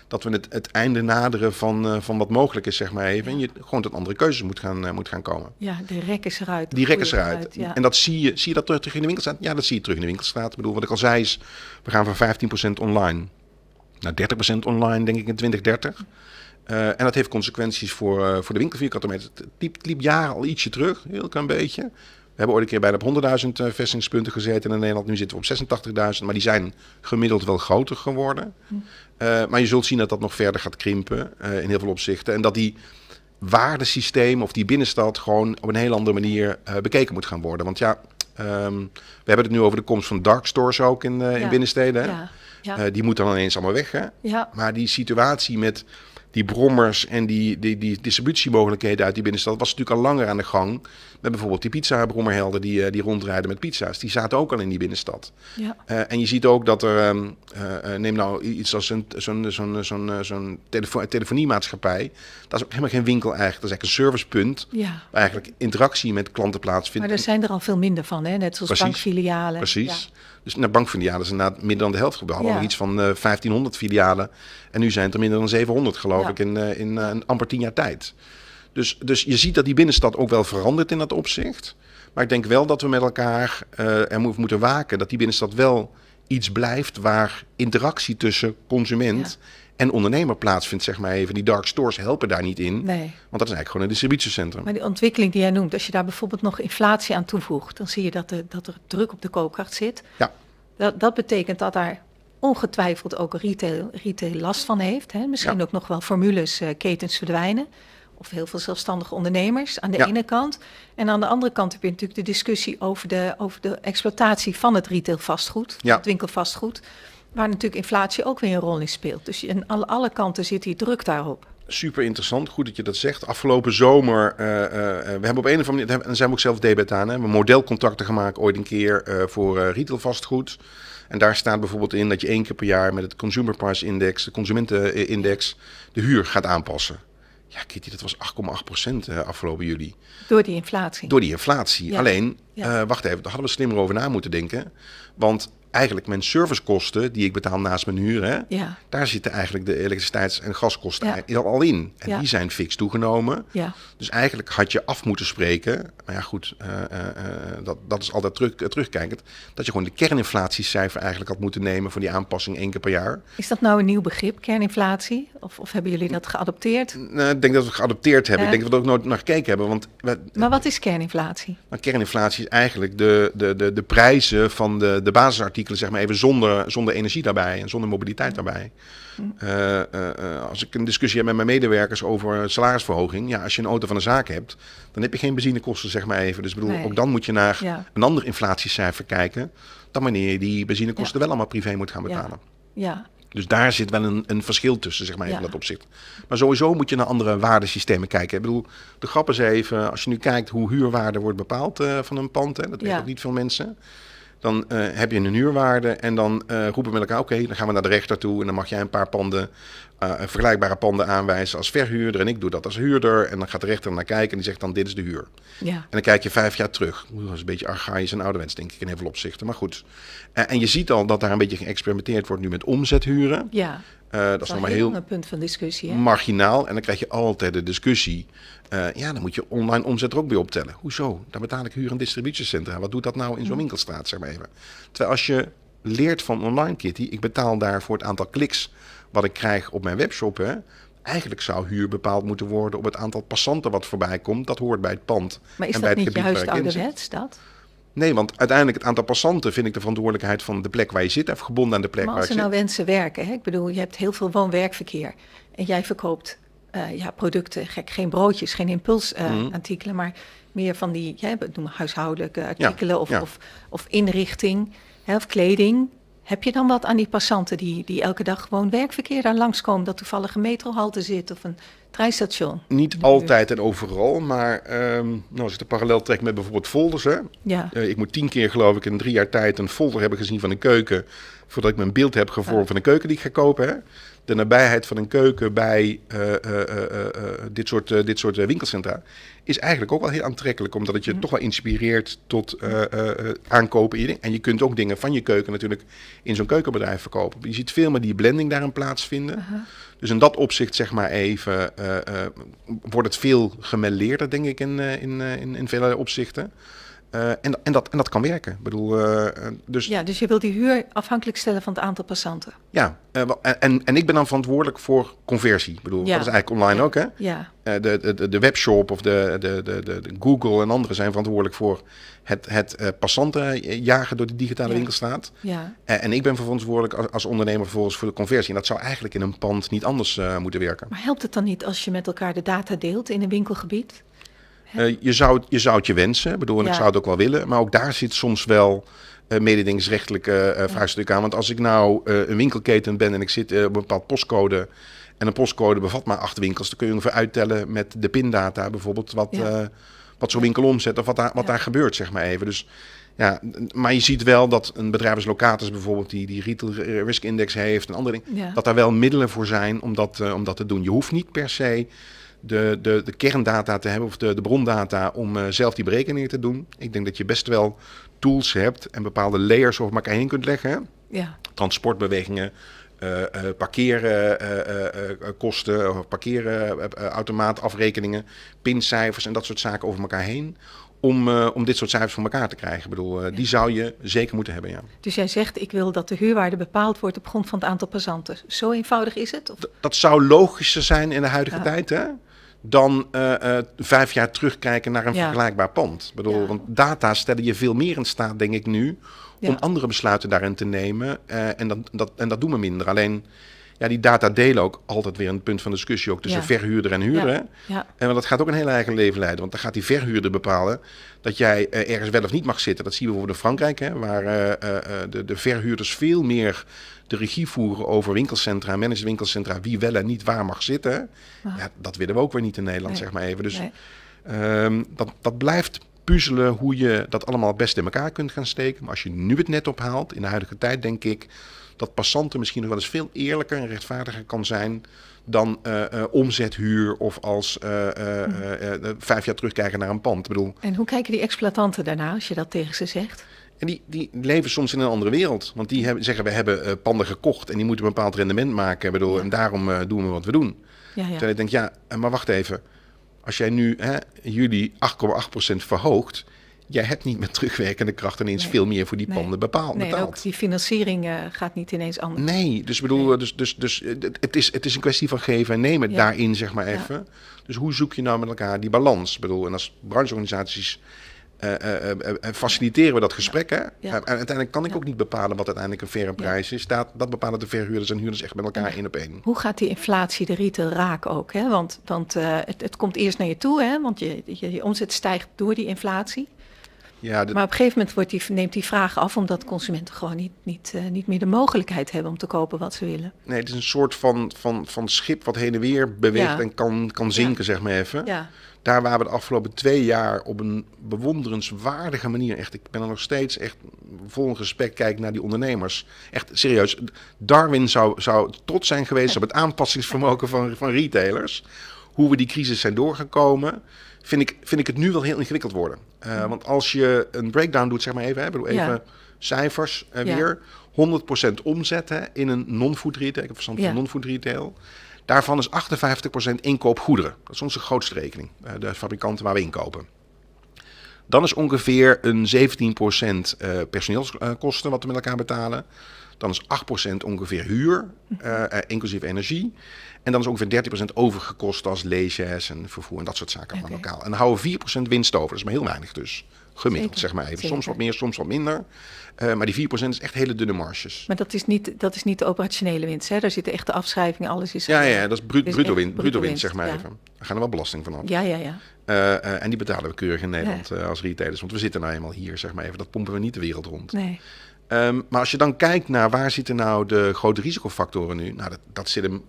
B: dat we het, het einde naderen van, eh, van wat mogelijk is, zeg maar even. En je gewoon tot andere keuzes moet gaan, eh, moet gaan komen.
C: Ja, de rek is eruit.
B: Die rek is eruit.
C: ja.
B: En dat zie je, zie je dat terug in de winkelstraat? Ja, dat zie je terug in de winkelstraat. Ik bedoel, wat ik al zei is, we gaan van 15% online naar 30% online, denk ik, in 2030. Eh, en dat heeft consequenties voor, eh, voor de winkelvierkante meter. Het liep, liep jaren al ietsje terug, heel klein beetje. We hebben ooit een keer bijna op 100.000 eh, vestigingspunten gezeten in Nederland. Nu zitten we op 86.000, maar die zijn gemiddeld wel groter geworden. Eh, maar je zult zien dat dat nog verder gaat krimpen in heel veel opzichten. En dat die waardesysteem of die binnenstad gewoon op een heel andere manier bekeken moet gaan worden. Want ja, ehm, we hebben het nu over de komst van dark stores ook in, in
C: Ja.
B: binnensteden. Hè?
C: Ja, ja,
B: Eh, die moeten dan ineens allemaal weg. Hè?
C: ja.
B: Maar die situatie met die brommers en die, die, die distributiemogelijkheden uit die binnenstad was natuurlijk al langer aan de gang. Met bijvoorbeeld die pizza-brommerhelden die, eh, die rondrijden met pizza's. Die zaten ook al in die binnenstad.
C: ja.
B: Eh, en je ziet ook dat er, ehm, eh, neem nou iets als een- zo'n zo'n zo'n zo'n telefo telefoniemaatschappij. Dat is ook helemaal geen winkel eigenlijk. Dat is eigenlijk een servicepunt.
C: ja.
B: Waar eigenlijk interactie met klanten plaatsvindt.
C: Maar er zijn er al veel minder van, hè? net zoals
B: Precies,
C: bankfilialen.
B: Precies. Dus naar bankfilialen is inderdaad minder dan de helft. Hadden
C: Ja.
B: iets van eh 1500 filialen. En nu zijn het er minder dan 700, geloof
C: Ja.
B: ik, in, in een amper tien jaar tijd. Dus, dus je ziet dat die binnenstad ook wel verandert in dat opzicht. Maar ik denk wel dat we met elkaar eh, er mo- moeten waken dat die binnenstad wel iets blijft waar interactie tussen consument en ondernemer plaatsvindt, zeg maar even. Die dark stores helpen daar niet in.
C: Nee.
B: want dat is eigenlijk gewoon een distributiecentrum.
C: Maar die ontwikkeling die jij noemt, als je daar bijvoorbeeld nog inflatie aan toevoegt, dan zie je dat, de, dat er druk op de koopkracht zit.
B: Ja.
C: Dat, dat betekent dat daar ongetwijfeld ook retail, retail last van heeft. Hè? Misschien
B: Ja.
C: ook nog wel formules, eh, ketens verdwijnen. Of heel veel zelfstandige ondernemers aan de
B: Ja.
C: ene kant. En aan de andere kant heb je natuurlijk de discussie over de, over de exploitatie van het retail vastgoed,
B: Ja.
C: het winkelvastgoed. Waar natuurlijk inflatie ook weer een rol in speelt. Dus aan alle, alle kanten zit die druk daarop.
B: Super interessant, goed dat je dat zegt. Afgelopen zomer, eh, eh, eh, we hebben op een of andere manier, en daar zijn we ook zelf debet aan, hè, we hebben modelcontracten gemaakt ooit een keer voor retail vastgoed. En daar staat bijvoorbeeld in dat je één keer per jaar met het Consumer Price Index, de consumentenindex, de huur gaat aanpassen. Ja, Kitty, dat was 8,8 procent eh, afgelopen juli.
C: Door die inflatie.
B: Door die inflatie.
C: Ja.
B: Alleen,
C: Ja.
B: eh, wacht even, daar hadden we slimmer over na moeten denken. Want eigenlijk mijn servicekosten die ik betaal naast mijn huur, hè,
C: Ja,
B: daar zitten eigenlijk de elektriciteits- en gaskosten
C: Ja.
B: al in. En
C: Ja.
B: die zijn fix toegenomen.
C: ja.
B: Dus eigenlijk had je af moeten spreken. Maar ja, goed, eh, dat, dat is altijd terug, terugkijkend. Dat je gewoon de kerninflatiecijfer eigenlijk had moeten nemen voor die aanpassing één keer per jaar.
C: Is dat nou een nieuw begrip, kerninflatie? Of, of hebben jullie dat geadopteerd?
B: Eh, ik denk dat we het geadopteerd hebben.
C: Ja.
B: Ik denk dat we er ook nooit naar gekeken hebben. Want we,
C: Maar wat is kerninflatie?
B: Maar kerninflatie is eigenlijk de, de, de, de prijzen van de, de basisartikelen, zeg maar even zonder, zonder energie daarbij en zonder mobiliteit daarbij. Eh, eh, eh, als ik een discussie heb met mijn medewerkers over salarisverhoging, ja, als je een auto van een zaak hebt, dan heb je geen benzinekosten, zeg maar even. Dus ik bedoel,
C: Nee.
B: ook dan moet je naar
C: Ja.
B: een ander inflatiecijfer kijken, dan wanneer je die benzinekosten wel allemaal privé moet gaan
C: Ja.
B: betalen.
C: Ja,
B: Dus daar zit wel een, een verschil tussen, zeg maar
C: Ja.
B: in dat opzicht. Maar sowieso moet je naar andere waardesystemen kijken. Ik bedoel, de grap is even, als je nu kijkt hoe huurwaarde wordt bepaald eh, van een pand, hè, dat weten ook niet veel mensen. Dan eh, heb je een huurwaarde en dan eh, roepen we met elkaar, oké, dan gaan we naar de rechter toe en dan mag jij een paar panden, vergelijkbare panden aanwijzen als verhuurder en ik doe dat als huurder. En dan gaat de rechter naar kijken en die zegt dan, dit is de huur.
C: ja,
B: En dan kijk je vijf jaar terug. Dat is een beetje archaïs en ouderwets, denk ik, in heel veel opzichten. Maar goed. Eh, en je ziet al dat daar een beetje geëxperimenteerd wordt nu met omzethuren.
C: ja.
B: Uh, dat is nog maar
C: heel een punt van discussie. Hè?
B: Marginaal. En dan krijg je altijd de discussie. Uh, ja, dan moet je online omzet er ook bij optellen. Hoezo? Dan betaal ik huur- en distributiecentra. Wat doet dat nou in zo'n winkelstraat, zeg maar even. Terwijl als je leert van online kitty, ik betaal daar voor het aantal kliks wat ik krijg op mijn webshop. Hè, eigenlijk zou huur bepaald moeten worden op het aantal passanten wat voorbij komt. Dat hoort bij het pand.
C: Maar is
B: en
C: dat
B: bij
C: niet juist ouderwets, dat?
B: Nee, want uiteindelijk het aantal passanten vind ik de verantwoordelijkheid van de plek waar je zit even gebonden aan de plek
C: maar
B: waar je
C: zit. als er nou wensen werken, hè? ik bedoel, je hebt heel veel woon-werkverkeer en jij verkoopt uh, ja, producten, gek, geen broodjes, geen impulsartikelen, uh, maar meer van die, ja, noem huishoudelijke artikelen
B: Ja,
C: of,
B: ja.
C: Of, of inrichting hè, of kleding. Heb je dan wat aan die passanten die, die elke dag gewoon werkverkeer daar langskomen, dat toevallig een metrohalte zit of een treinstation?
B: Niet altijd en overal, maar ehm, nou, als ik de parallel trek met bijvoorbeeld folders. Hè.
C: Ja,
B: Eh, ik moet tien keer, geloof ik, in drie jaar tijd een folder hebben gezien van een keuken. voordat ik mijn beeld heb gevormd van een keuken die ik ga kopen. Hè. De nabijheid van een keuken bij eh, eh, eh, dit soort, dit soort winkelcentra is eigenlijk ook wel heel aantrekkelijk. Omdat het je
C: Mhm.
B: toch wel inspireert tot aankopen. En je kunt ook dingen van je keuken natuurlijk in zo'n keukenbedrijf verkopen. Je ziet veel meer die blending daarin plaatsvinden. Dus in dat opzicht, zeg maar even, wordt het veel gemêleerder, denk ik, in, in, in, in vele opzichten. Eh, en, en, dat, en dat kan werken. Ik bedoel, eh, eh, dus ja,
C: ja, dus je wilt die huur afhankelijk stellen van het aantal passanten.
B: wel- en, en, ik ben dan verantwoordelijk voor conversie. Ik bedoel,
C: Ja.
B: dat is eigenlijk online
C: Ja.
B: ook, hè?
C: Ja,
B: de, de, de- webshop of de, de, de, de, Google en anderen zijn verantwoordelijk voor het, het passanten jagen door de digitale
C: Ja.
B: winkelstraat.
C: ja.
B: En ik ben verantwoordelijk als, als ondernemer vervolgens voor de conversie. En dat zou eigenlijk in een pand niet anders moeten werken.
C: Maar helpt het dan niet als je met elkaar de data deelt in een winkelgebied?
B: Eh, je, zou, het- je zou het je wensen, ik bedoel, en ik zou het ook wel willen. Maar ook daar zit soms wel eh mededingingsrechtelijke eh vraagstuk aan. Want als ik nou een winkelketen ben en ik zit op een bepaald postcode... en een postcode bevat maar acht winkels... dan kun je ongeveer uittellen met de pindata bijvoorbeeld... wat,
C: Ja.
B: wat zo'n winkel omzet of wat, daar, wat
C: Ja.
B: daar gebeurt, zeg maar even. Dus, ja, maar je ziet wel dat een bedrijf als Locatus bijvoorbeeld... die, die Retail Risk Index heeft en andere dingen...
C: Ja.
B: dat daar wel middelen voor zijn om dat, om dat te doen. Je hoeft niet per se de, de, de kerndata te hebben of de, de brondata om eh, zelf die berekeningen te doen. Ik denk dat je best wel tools hebt en bepaalde layers over elkaar heen kunt leggen. hè.
C: Ja,
B: Transportbewegingen, eh eh parkeerkosten, parkeerautomaatafrekeningen, pincijfers en dat soort zaken over elkaar heen. Om, om dit soort cijfers voor elkaar te krijgen. Ik bedoel, die zou je zeker moeten hebben, ja.
C: dus jij zegt ik wil dat de huurwaarde bepaald wordt op grond van het aantal passanten. Zo eenvoudig is het? Of?
B: Dat zou logischer zijn in de huidige
C: Ja.
B: tijd, hè? Dan eh, eh, vijf jaar terugkijken naar een
C: Ja.
B: vergelijkbaar pand. Ik bedoel,
C: Ja.
B: want data stellen je veel meer in staat, denk ik nu, om andere besluiten daarin te nemen. eh, en, dat, dat, en dat doen we minder. Alleen, ja, die data delen ook altijd weer een punt van discussie ook tussen verhuurder en huurder. En want dat gaat ook een heel eigen leven leiden. Want dan gaat die verhuurder bepalen dat jij ergens wel of niet mag zitten. Dat zien we bijvoorbeeld in Frankrijk, hè, waar de, de verhuurders veel meer de regie voeren over winkelcentra, managed winkelcentra, wie wel en niet waar mag zitten.
C: Ah.
B: Ja, dat willen we ook weer niet in Nederland,
C: Nee.
B: zeg maar even. Dus
C: nee.
B: ehm, dat, dat blijft puzzelen hoe je dat allemaal het beste in elkaar kunt gaan steken. Maar als je nu het net ophaalt, in de huidige tijd denk ik dat passanten misschien nog wel eens veel eerlijker en rechtvaardiger kan zijn dan eh, eh, omzethuur of als eh,
C: Hm.
B: vijf jaar terugkijken naar een pand. Ik bedoel,
C: En hoe kijken die exploitanten daarna als je dat tegen ze zegt?
B: En die, die leven soms in een andere wereld. Want die hebben, zeggen, we hebben eh, panden gekocht en die moeten een bepaald rendement maken.
C: Ja.
B: En daarom eh, doen we wat we doen.
C: Ja, ja.
B: Terwijl ik denk, ja, eh, maar wacht even. Als jij nu hè, jullie 8,8% verhoogt, jij hebt niet met terugwerkende kracht ineens
C: Nee.
B: veel meer voor die
C: Nee.
B: panden bepaald,
C: Nee,
B: betaald.
C: ook die financiering gaat niet ineens anders.
B: Nee, dus bedoel,
C: Nee.
B: dus, dus, dus het, is, het is een kwestie van geven en nemen
C: Ja.
B: daarin, zeg maar
C: Ja.
B: even. Dus hoe zoek je nou met elkaar die balans? Ik bedoel, en als brancheorganisaties faciliteren we dat gesprek, hè? Eh, En uiteindelijk kan ik ook niet bepalen wat uiteindelijk een faire prijs is. Dat, dat bepalen de verhuurders en huurders echt met elkaar één op één.
C: Hoe gaat die inflatie de retail raken ook? Hè? Want, want eh, het, het komt eerst naar je toe, hè? want je, je, je omzet stijgt door die inflatie.
B: Ja, de-
C: Maar op een gegeven moment wordt die, neemt die vraag af, omdat consumenten gewoon niet, niet, eh, niet meer de mogelijkheid hebben om te kopen wat ze willen.
B: nee, het is een soort van, van, van schip wat heen en weer beweegt
C: Ja.
B: en kan, kan zinken, zeg maar even.
C: Ja,
B: Daar waar we de afgelopen twee jaar op een bewonderenswaardige manier, echt, ik ben er nog steeds echt vol respect kijk naar die ondernemers. Echt serieus, Darwin zou, zou trots zijn geweest op het aanpassingsvermogen van, van retailers. hoe we die crisis zijn doorgekomen, vind ik, vind ik het nu wel heel ingewikkeld worden. Uh, want als je een breakdown doet, zeg maar even, hè, bedoel even
C: Ja.
B: cijfers uh,
C: Ja.
B: weer. 100% omzetten in een non-food retail. Ik heb verstand van
C: Ja.
B: non-food retail. Daarvan is 58% inkoop goederen. Dat is onze grootste rekening. Uh, de fabrikanten waar we inkopen. Dan is ongeveer een 17% uh, personeelskosten wat we met elkaar betalen. Dan is 8% ongeveer huur, uh, uh, inclusief energie. En dan is ongeveer 30% overgekost als leesjes en vervoer en dat soort zaken
C: Oké.
B: lokaal. En dan houden we 4% winst over. Dat is maar heel weinig dus. Gemiddeld,
C: Zeker,
B: zeg maar even. Soms wat meer, soms wat minder. Uh, maar die 4% is echt hele dunne marges.
C: Maar dat is niet, dat is niet de operationele winst. Hè? Daar zitten echt de afschrijvingen, alles is.
B: Ja, ja, dat is
C: Dus
B: bruto, winst, bruto winst, zeg maar
C: ja.
B: even. Daar gaan er wel belasting van af.
C: Ja, ja, ja.
B: Uh, uh, en die betalen we keurig in Nederland als retailers. Want we zitten nou eenmaal hier, zeg maar even. Dat pompen we niet de wereld rond.
C: Nee.
B: Um, maar als je dan kijkt naar waar zitten nou de grote risicofactoren nu. Nou, dat, dat zit hem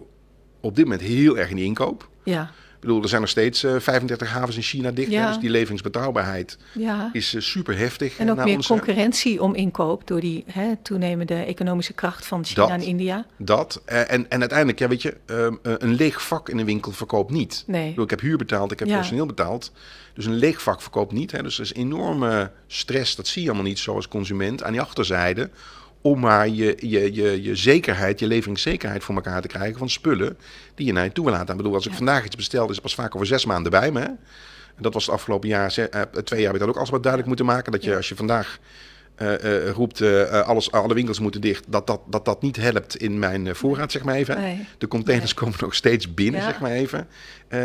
B: op dit moment heel erg in die inkoop.
C: Ja,
B: bedoel, er zijn nog steeds uh, 35 havens in China dicht.
C: Ja.
B: Hè, dus die leveringsbetrouwbaarheid
C: ja.
B: is uh, super heftig.
C: En ook
B: naar
C: meer concurrentie om inkoop door die hè, toenemende economische kracht van China
B: Dat.
C: en India.
B: Dat. Uh, en, en uiteindelijk, ja, weet je, um, een leeg vak in een winkel verkoopt niet.
C: Nee.
B: Ik, bedoel, ik heb huur betaald, ik heb
C: Ja.
B: personeel betaald. Dus een leeg vak verkoopt niet. Hè. Dus er is enorme stress, dat zie je allemaal niet zo als consument, aan die achterzijde. Om maar je, je, je, je zekerheid, je leveringszekerheid voor elkaar te krijgen van spullen die je naar je toe wil laten. Ik bedoel, als ik
C: Ja.
B: vandaag iets bestel, is het pas vaak over zes maanden bij me. En dat was het afgelopen jaar, eh, twee jaar heb ik dat ook alsmaar duidelijk moeten maken. Dat je als je vandaag eh, eh, roept, alles, alle winkels moeten dicht, dat dat, dat dat niet helpt in mijn voorraad, zeg maar even.
C: Nee.
B: De containers komen nog steeds binnen,
C: Ja.
B: zeg maar even,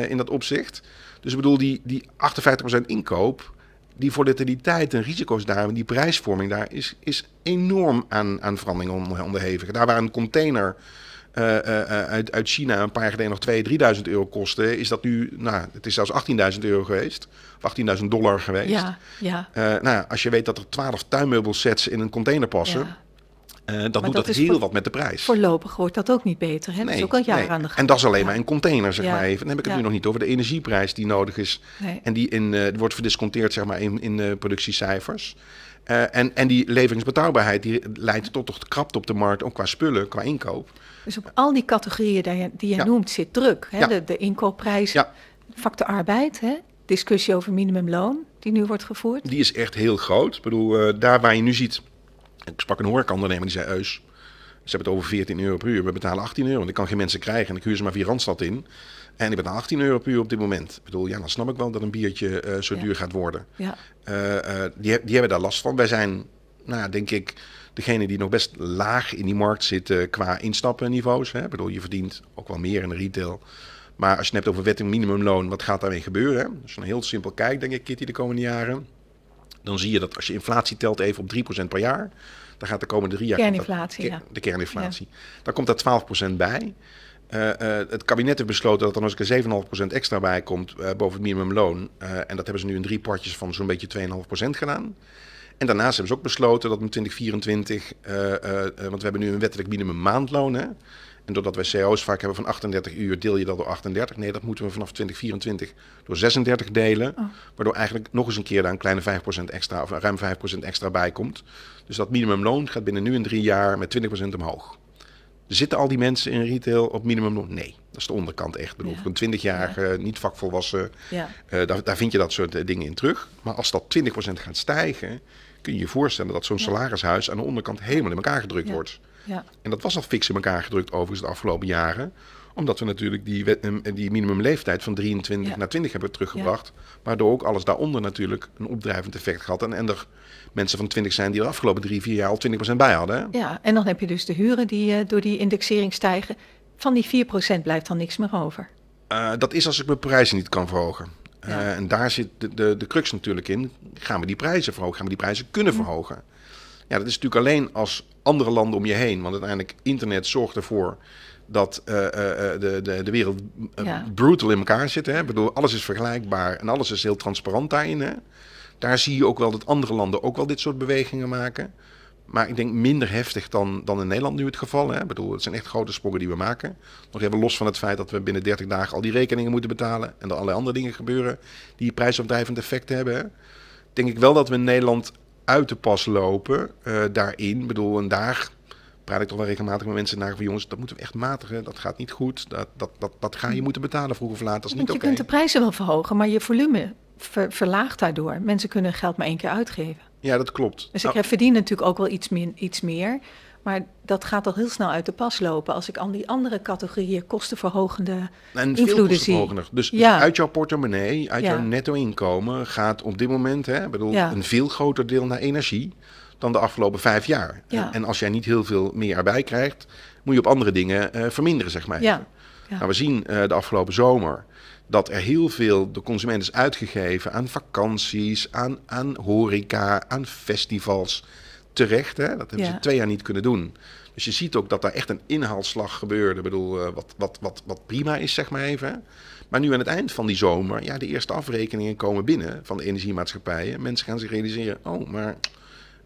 B: in dat opzicht. Dus ik bedoel, die, die 58% inkoop, die volatiliteit en risico's daar, die prijsvorming daar, is, is enorm aan, aan verandering onder- onderhevig. Daar waar een container eh, eh, uit, uit China een paar jaar geleden nog 2.000, 3.000 euro kostte, is dat nu, nou, het is zelfs 18.000 euro geweest, of 18.000 dollar geweest.
C: Ja, ja.
B: Nou als je weet dat er 12 tuinmeubelsets in een container passen,
C: ja.
B: Eh, dan doet
C: dat
B: dat heel
C: voor-
B: wat met de prijs.
C: Voorlopig wordt dat ook niet beter. Hè? dat is ook al jaren
B: nee.
C: aan de gang.
B: En dat is alleen
C: Ja.
B: maar een container, zeg
C: Ja.
B: maar even. Dan heb ik het
C: Ja.
B: nu nog niet over de energieprijs die nodig is.
C: Nee.
B: En die in, eh, wordt verdisconteerd zeg maar, in, in de productiecijfers. Eh, en, en die leveringsbetrouwbaarheid die leidt tot toch krapte op de markt, ook qua spullen, qua inkoop.
C: Dus op al die categorieën die je, die je noemt zit druk. Hè? De, de inkoopprijs,
B: Ja.
C: factor arbeid, hè? discussie over minimumloon die nu wordt gevoerd.
B: Die is echt heel groot. Ik bedoel, eh, daar waar je nu ziet... Ik sprak een horecaondernemer die zei... Eus, ze hebben het over 14 euro per uur. We betalen 18 euro. Want ik kan geen mensen krijgen. En ik huur ze maar via Randstad in. En ik betaal 18 euro per uur op dit moment. Ik bedoel, ja, dan snap ik wel dat een biertje eh, zo
C: Ja.
B: duur gaat worden.
C: Ja,
B: Eh, eh, die, die hebben daar last van. Wij zijn, nou, ja, denk ik, degene die nog best laag in die markt zitten qua instappenniveaus. Hè. Ik bedoel, je verdient ook wel meer in de retail. Maar als je het hebt over wet en minimumloon, wat gaat daarmee gebeuren? Hè? Als je dan heel simpel kijkt, denk ik, Kitty, de komende jaren. Dan zie je dat als je inflatie telt even op 3% per jaar. Dan gaat de komende drie jaar...
C: Kerninflatie,
B: de,
C: ja.
B: de kerninflatie. Dan komt daar 12% bij. Eh, eh, het kabinet heeft besloten dat er nog eens keer 7,5% extra bij komt eh, boven het minimumloon. En dat hebben ze nu in drie partjes van zo'n beetje 2,5% gedaan. En daarnaast hebben ze ook besloten dat in 2024, eh, eh, eh, want we hebben nu een wettelijk minimum maandloon. Hè? En doordat wij CO's vaak hebben van 38 uur, deel je dat door 38. Nee, dat moeten we vanaf 2024 door 36 delen.
C: Oh.
B: Waardoor eigenlijk nog eens een keer daar een kleine 5% extra, of ruim 5% extra bij komt. Dus dat minimumloon gaat binnen nu in drie jaar met 20% omhoog. Zitten al die mensen in retail op minimumloon? Nee, dat is de onderkant echt. Ik bedoel,
C: Ja.
B: Voor een 20-jarige, niet vakvolwassen,
C: ja.
B: eh, daar, daar vind je dat soort eh, dingen in terug. Maar als dat 20% gaat stijgen, kun je je voorstellen dat zo'n salarishuis aan de onderkant helemaal in elkaar gedrukt wordt.
C: Ja.
B: En dat was al fix in elkaar gedrukt overigens de afgelopen jaren. Omdat we natuurlijk die, wet- die minimumleeftijd van 23
C: Ja.
B: naar 20 hebben teruggebracht. Waardoor ook alles daaronder natuurlijk een opdrijvend effect gehad. En, en er mensen van 20 zijn die er afgelopen drie, vier jaar al 20% bij hadden. Hè?
C: ja, en dan heb je dus de huren die eh, door die indexering stijgen. Van die 4% blijft dan niks meer over.
B: Eh, dat is als ik mijn prijzen niet kan verhogen. Eh, en daar zit de, de, de crux natuurlijk in. Gaan we die prijzen verhogen? Gaan we die prijzen kunnen
C: Hm.
B: Ja, dat is natuurlijk alleen als andere landen om je heen. Want uiteindelijk, internet zorgt ervoor dat eh, eh, eh, de, de, de wereld
C: Ja.
B: brutal in elkaar zit. Hè? Ik bedoel, alles is vergelijkbaar en alles is heel transparant daarin. Hè? Daar zie je ook wel dat andere landen ook wel dit soort bewegingen maken. Maar ik denk minder heftig dan, dan in Nederland nu het geval. Hè? Ik bedoel, het zijn echt grote sprongen die we maken. Nog even los van het feit dat we binnen 30 dagen al die rekeningen moeten betalen. En er allerlei andere dingen gebeuren die prijsopdrijvend effect hebben. Hè? Denk ik wel dat we in Nederland uit de pas lopen eh, daarin. Ik bedoel, en daar praat ik toch wel regelmatig met mensen naar van jongens, dat moeten we echt matigen. Dat gaat niet goed. Dat, dat, dat, dat ga je moeten betalen vroeg of laat. Dat is niet
C: Want
B: oké.
C: je kunt de prijzen wel verhogen, maar je volume ver- verlaagt daardoor. Mensen kunnen geld maar één keer uitgeven.
B: Ja, dat klopt.
C: Dus
B: Nou,
C: ik verdien natuurlijk ook wel iets, min, iets meer. Maar dat gaat al heel snel uit de pas lopen als ik al die andere categorieën kostenverhogende
B: en veel
C: invloeden
B: kostenverhogender. Dus
C: Ja.
B: uit jouw portemonnee, uit
C: Ja.
B: jouw netto inkomen gaat op dit moment hè, bedoel,
C: Ja.
B: een veel groter deel naar energie dan de afgelopen vijf jaar.
C: Ja.
B: En, als jij niet heel veel meer erbij krijgt, moet je op andere dingen eh, verminderen, zeg maar.
C: Ja.
B: Nou, we zien eh, de afgelopen zomer dat er heel veel de consument is uitgegeven aan vakanties, aan, aan horeca, aan festivals. Terecht, hè? dat hebben
C: Ja.
B: ze twee jaar niet kunnen doen. Dus je ziet ook dat daar echt een inhaalslag gebeurde. Ik bedoel, eh, wat, wat, wat, wat prima is, zeg maar even. Maar nu aan het eind van die zomer, ja, de eerste afrekeningen komen binnen van de energiemaatschappijen. Mensen gaan zich realiseren, oh, maar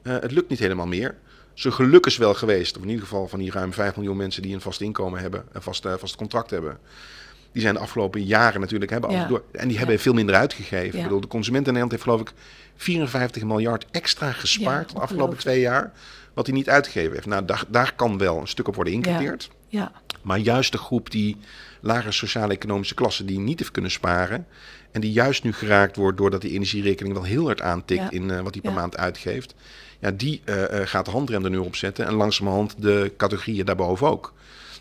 B: eh, het lukt niet helemaal meer. Zo geluk is wel geweest, of in ieder geval van die ruim 5 miljoen mensen die een vast inkomen hebben, een vast, eh, vast contract hebben. Die zijn de afgelopen jaren natuurlijk hebben
C: Ja.
B: door. En die
C: Ja.
B: hebben veel minder uitgegeven. Ik bedoel, de consument in Nederland heeft geloof ik 54 miljard extra gespaard de afgelopen twee jaar. Wat hij niet uitgegeven heeft. Nou, daar, daar kan wel een stuk op worden ingekeerd.
C: Ja,
B: Maar juist de groep die lagere sociaal-economische klasse die niet heeft kunnen sparen. En die juist nu geraakt wordt doordat die energierekening wel heel hard aantikt
C: Ja.
B: in eh, wat hij per
C: Ja.
B: maand uitgeeft. Ja, die eh, eh, gaat de handrem er nu op zetten. En langzamerhand de categorieën daarboven ook.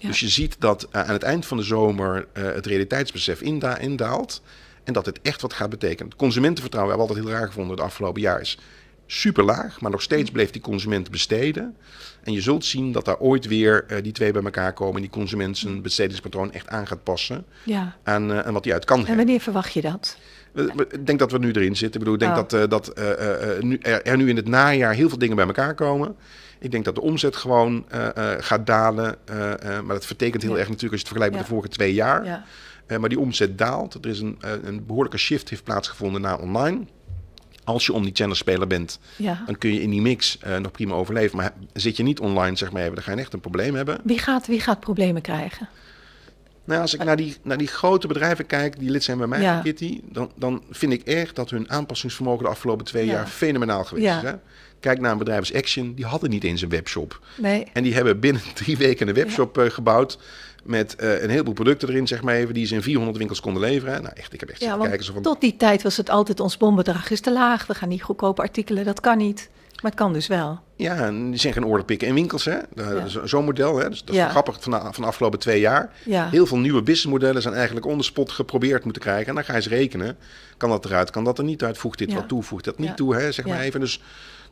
C: Ja.
B: Dus je ziet dat eh, aan het eind van de zomer eh, het realiteitsbesef inda indaalt. En dat het echt wat gaat betekenen. Het consumentenvertrouwen hebben we altijd heel raar gevonden het afgelopen jaar. Is super laag, maar nog steeds bleef die consument besteden. En je zult zien dat daar ooit weer eh, die twee bij elkaar komen. En die consument zijn bestedingspatroon echt aan gaat passen.
C: ja.
B: Aan, aan wat hij uit kan
C: En wanneer verwacht je dat?
B: Ik denk dat we nu erin zitten. Ik bedoel, ik denk
C: Oh.
B: dat, dat eh, nu, er, er nu in het najaar heel veel dingen bij elkaar komen. Ik denk dat de omzet gewoon eh, eh, gaat dalen. eh, maar dat vertekent heel erg natuurlijk als je het vergelijkt met de vorige twee jaar.
C: Ja,
B: maar die omzet daalt. Er is een, een behoorlijke shift heeft plaatsgevonden naar online. Als je omnichannel speler bent,
C: ja.
B: dan kun je in die mix nog prima overleven. Maar zit je niet online, zeg maar even, dan ga je echt een probleem hebben.
C: Wie, gaat, wie gaat problemen krijgen?
B: Nou, als ik naar die, naar die grote bedrijven kijk die lid zijn bij mij,
C: Ja.
B: Kitty, dan, dan vind ik echt dat hun aanpassingsvermogen de afgelopen twee
C: Ja.
B: jaar fenomenaal geweest is. Hè? Kijk naar een bedrijf als Action, die hadden niet eens een webshop.
C: Nee.
B: En die hebben binnen (laughs) drie weken een webshop eh, gebouwd. Met eh, een heleboel producten erin, zeg maar even, die ze in 400 winkels konden leveren. Nou, echt, ik heb echt
C: Ja.
B: Zo van,
C: tot die tijd was het altijd ons bonbedrag is te laag. We gaan niet goedkope artikelen, dat kan niet. Maar het kan dus wel.
B: Ja, en die zijn gaan order pikken in winkels. hè. Zo'n model. Hè. Dus dat is
C: Ja.
B: grappig van de, van de afgelopen twee jaar.
C: Ja.
B: Heel veel nieuwe businessmodellen zijn eigenlijk on the spot geprobeerd moeten krijgen. En dan ga je eens rekenen. Kan dat eruit? Kan dat er niet uit? Voegt dit wat toe? Voegt dat niet toe? Hè? Zeg maar even. Dus,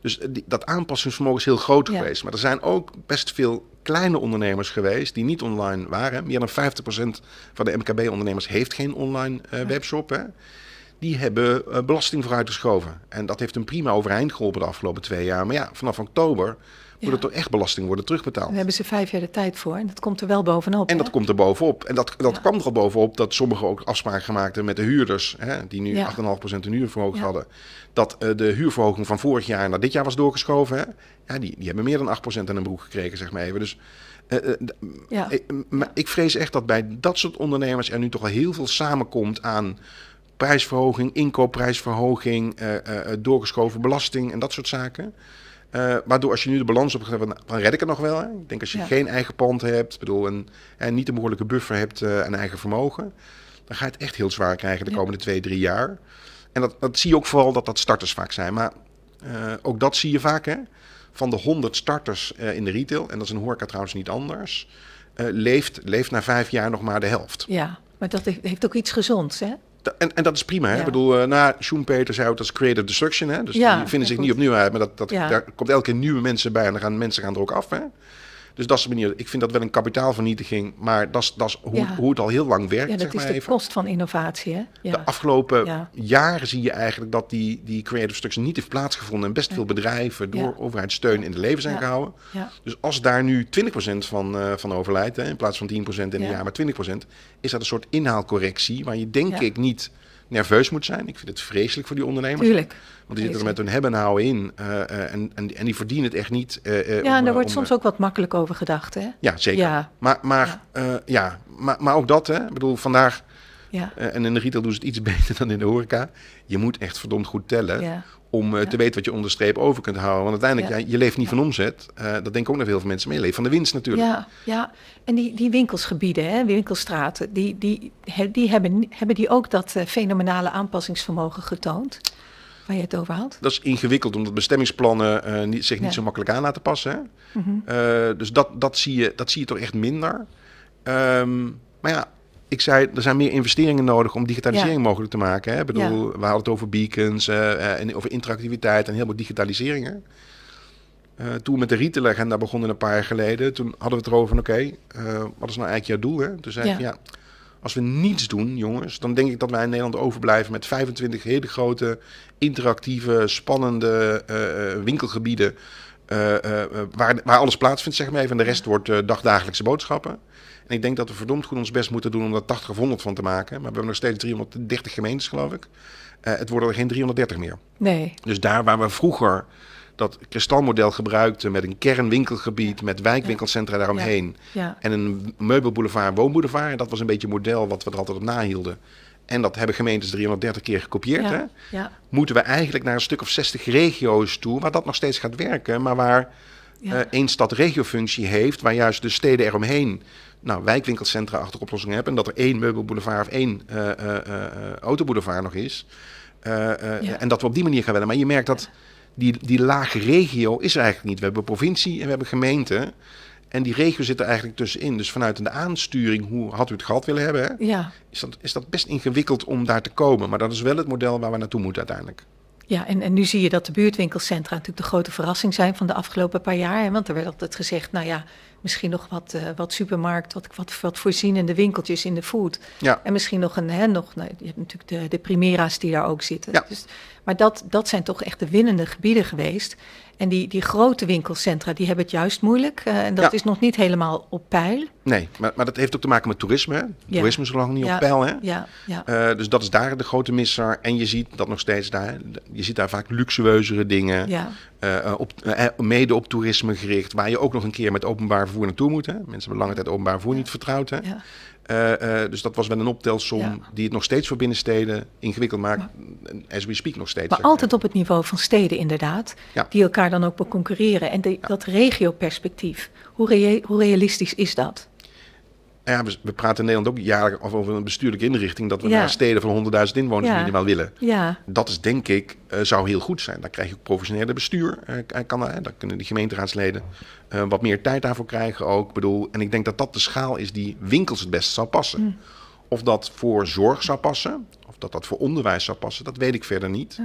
B: dus die- dat aanpassingsvermogen is heel groot geweest. Maar er zijn ook best veel kleine ondernemers geweest die niet online waren. Meer dan 50% van de MKB-ondernemers heeft geen online eh, webshop. Hè? Die hebben eh, belasting vooruitgeschoven. En dat heeft hem prima overeind geholpen de afgelopen twee jaar. Maar ja, vanaf oktober wordt er toch echt belasting worden terugbetaald.
C: Daar hebben ze vijf jaar de tijd voor. En dat komt er wel bovenop.
B: En
C: hè?
B: dat komt er bovenop. En dat, dat
C: Ja.
B: kwam er al bovenop dat sommigen ook afspraken gemaakt hebben met de huurders, hè, die nu
C: Ja.
B: 8,5% een huurverhoging hadden. Dat eh, de huurverhoging van vorig jaar naar dit jaar was doorgeschoven. Hè. Ja, die, die hebben meer dan 8% aan een broek gekregen, zeg maar even. Dus eh,
C: Ja.
B: ik, maar ik vrees echt dat bij dat soort ondernemers er nu toch wel heel veel samenkomt aan prijsverhoging, inkoopprijsverhoging, eh, eh, doorgeschoven belasting en dat soort zaken. Eh, waardoor als je nu de balans op dan, dan red ik het nog wel. Hè. Ik denk als je
C: Ja.
B: geen eigen pand hebt, bedoel, en, en niet een behoorlijke buffer hebt eh aan eigen vermogen, dan ga je het echt heel zwaar krijgen de
C: Ja.
B: komende twee, drie jaar. En dat, dat zie je ook vooral dat dat starters vaak zijn. Maar eh, ook dat zie je vaak. Hè. Van de 100 starters eh, in de retail, en dat is een horeca trouwens niet anders, eh, leeft, leeft na vijf jaar nog maar de helft.
C: Ja, maar dat heeft, heeft ook iets gezonds, hè?
B: En, en dat is prima. Hè?
C: Ja.
B: Ik bedoel, eh na Schumpeter zei dat is creative destruction. Hè? Dus
C: Ja,
B: die vinden zich
C: goed.
B: niet opnieuw uit. Maar dat, dat, daar komt elke keer nieuwe mensen bij. En dan gaan mensen gaan er ook af. Hè? Dus dat is de manier. Ik vind dat wel een kapitaalvernietiging. Maar dat is, dat is hoe,
C: Ja.
B: hoe het al heel lang werkt.
C: Ja, dat
B: zeg maar
C: is de
B: even.
C: kost van innovatie, hè? Ja.
B: De afgelopen
C: Ja.
B: jaren zie je eigenlijk dat die, die creative destruction niet heeft plaatsgevonden. En best veel bedrijven door overheidssteun in de leven zijn gehouden. Dus als daar nu 20% van, eh, van overlijdt, hè, in plaats van 10% in een
C: Ja.
B: jaar, maar 20%, is dat een soort inhaalcorrectie waar je denk ik niet nerveus moet zijn. Ik vind het vreselijk voor die ondernemers.
C: Tuurlijk.
B: Want die zitten er met hun hebben en houden in eh, eh, en, en, en die verdienen het echt niet. eh,
C: Ja, en daar wordt
B: om,
C: soms ook wat makkelijk over gedacht, hè?
B: Ja, zeker.
C: Ja.
B: Maar, maar, ja. maar, maar ook dat, hè. Ik bedoel, vandaag
C: Ja.
B: En in de retail doen ze het iets (laughs) beter dan in de horeca. Je moet echt verdomd goed tellen
C: Ja.
B: om
C: Ja.
B: te weten wat je onder de streep over kunt houden. Want uiteindelijk,
C: Ja.
B: ja. je leeft niet van omzet. Dat denken ook nog heel veel mensen. Maar je leeft van de winst natuurlijk.
C: Ja, ja. En die, die winkelsgebieden, hè, winkelstraten, die, die, die hebben, hebben die ook dat fenomenale aanpassingsvermogen getoond? Waar je het over had?
B: Dat is ingewikkeld, omdat bestemmingsplannen eh, niet, zich niet
C: Ja.
B: zo makkelijk aan laten passen. Hè?
C: Mhm.
B: Eh, dus dat, dat, zie je, dat zie je toch echt minder. Ehm, maar ja, ik zei, er zijn meer investeringen nodig om digitalisering
C: Ja.
B: mogelijk te maken. Hè? Ik bedoel, we hadden het over beacons eh, en over interactiviteit en heel veel digitaliseringen. Toen we met de retailagenda begonnen een paar jaar geleden, toen hadden we het erover van oké, wat is nou eigenlijk jouw doel? Hè? Toen zei ik
C: ja,
B: als we niets doen, jongens, dan denk ik dat wij in Nederland overblijven met 25 hele grote, interactieve, spannende eh, eh, winkelgebieden. eh, waar, waar alles plaatsvindt, zeg maar even. En de rest wordt dagdagelijkse boodschappen. En ik denk dat we verdomd goed ons best moeten doen om daar 80 of 100 van te maken. Maar we hebben nog steeds 330 gemeentes, geloof ik. Het worden er geen 330 meer.
C: Nee.
B: Dus daar waar we vroeger dat kristalmodel gebruikten met een kernwinkelgebied, met wijkwinkelcentra daaromheen. En een meubelboulevard, woonboulevard. En dat was een beetje het model wat we er altijd op nahielden. En dat hebben gemeentes 330 keer gekopieerd. Hè? Moeten we eigenlijk naar een stuk of 60 regio's toe, waar dat nog steeds gaat werken, maar waar
C: Ja.
B: eh, één stad regiofunctie heeft, waar juist de steden eromheen nou, wijkwinkelcentra achter oplossingen hebben. En dat er één meubelboulevard of één eh, eh, autoboulevard nog is.
C: Ja.
B: En dat we op die manier gaan willen. Maar je merkt dat die, die lage regio is er eigenlijk niet. We hebben provincie en we hebben gemeente. En die regio zit er eigenlijk tussenin. Dus vanuit de aansturing, hoe had u het gehad willen hebben, hè,
C: Ja.
B: is, dat, is dat best ingewikkeld om daar te komen. Maar dat is wel het model waar we naartoe moeten uiteindelijk.
C: Ja, en, en nu zie je dat de buurtwinkelcentra natuurlijk de grote verrassing zijn van de afgelopen paar jaar. Hè? Want er werd altijd gezegd, nou ja, misschien nog wat, eh, wat supermarkt, wat, wat, wat voorzienende winkeltjes in de food.
B: Ja.
C: En misschien nog een, hè, nog, nou, je hebt natuurlijk de, de Primera's die daar ook zitten.
B: Ja.
C: Dus, maar dat, dat zijn toch echt de winnende gebieden geweest. En die, die grote winkelcentra, die hebben het juist moeilijk. eh, en dat
B: Ja.
C: is nog niet helemaal op peil.
B: Nee, maar, maar dat heeft ook te maken met toerisme. hè.
C: Ja.
B: Toerisme is nog niet
C: Ja.
B: op peil, hè?
C: Ja, ja.
B: Eh, dus dat is daar de grote misser. En je ziet dat nog steeds daar. Je ziet daar vaak luxueuzere dingen.
C: ja.
B: eh, op, mede op toerisme gericht. Waar je ook nog een keer met openbaar vervoer naartoe moet. Hè. Mensen hebben lange tijd openbaar vervoer niet vertrouwd. Hè.
C: ja.
B: Eh, eh, dus dat was wel een optelsom
C: Ja.
B: die het nog steeds voor binnensteden ingewikkeld maakt. As we speak nog steeds.
C: Maar
B: maar.
C: altijd op het niveau van steden inderdaad,
B: Ja.
C: die elkaar dan ook concurreren. En de, dat regioperspectief, hoe, hoe realistisch is dat?
B: Ja, we, we praten in Nederland ook jaarlijks over een bestuurlijke inrichting. Dat we
C: Ja.
B: naar steden van 100.000 inwoners
C: Ja.
B: minimaal willen.
C: Ja,
B: Dat is denk ik, eh, zou heel goed zijn. Dan krijg je ook professionele bestuur. eh, kan, dan kunnen die gemeenteraadsleden wat meer tijd daarvoor krijgen ook. Bedoel, en ik denk dat dat de schaal is die winkels het beste zou passen. Of dat voor zorg zou passen, of dat dat voor onderwijs zou passen, dat weet ik verder niet.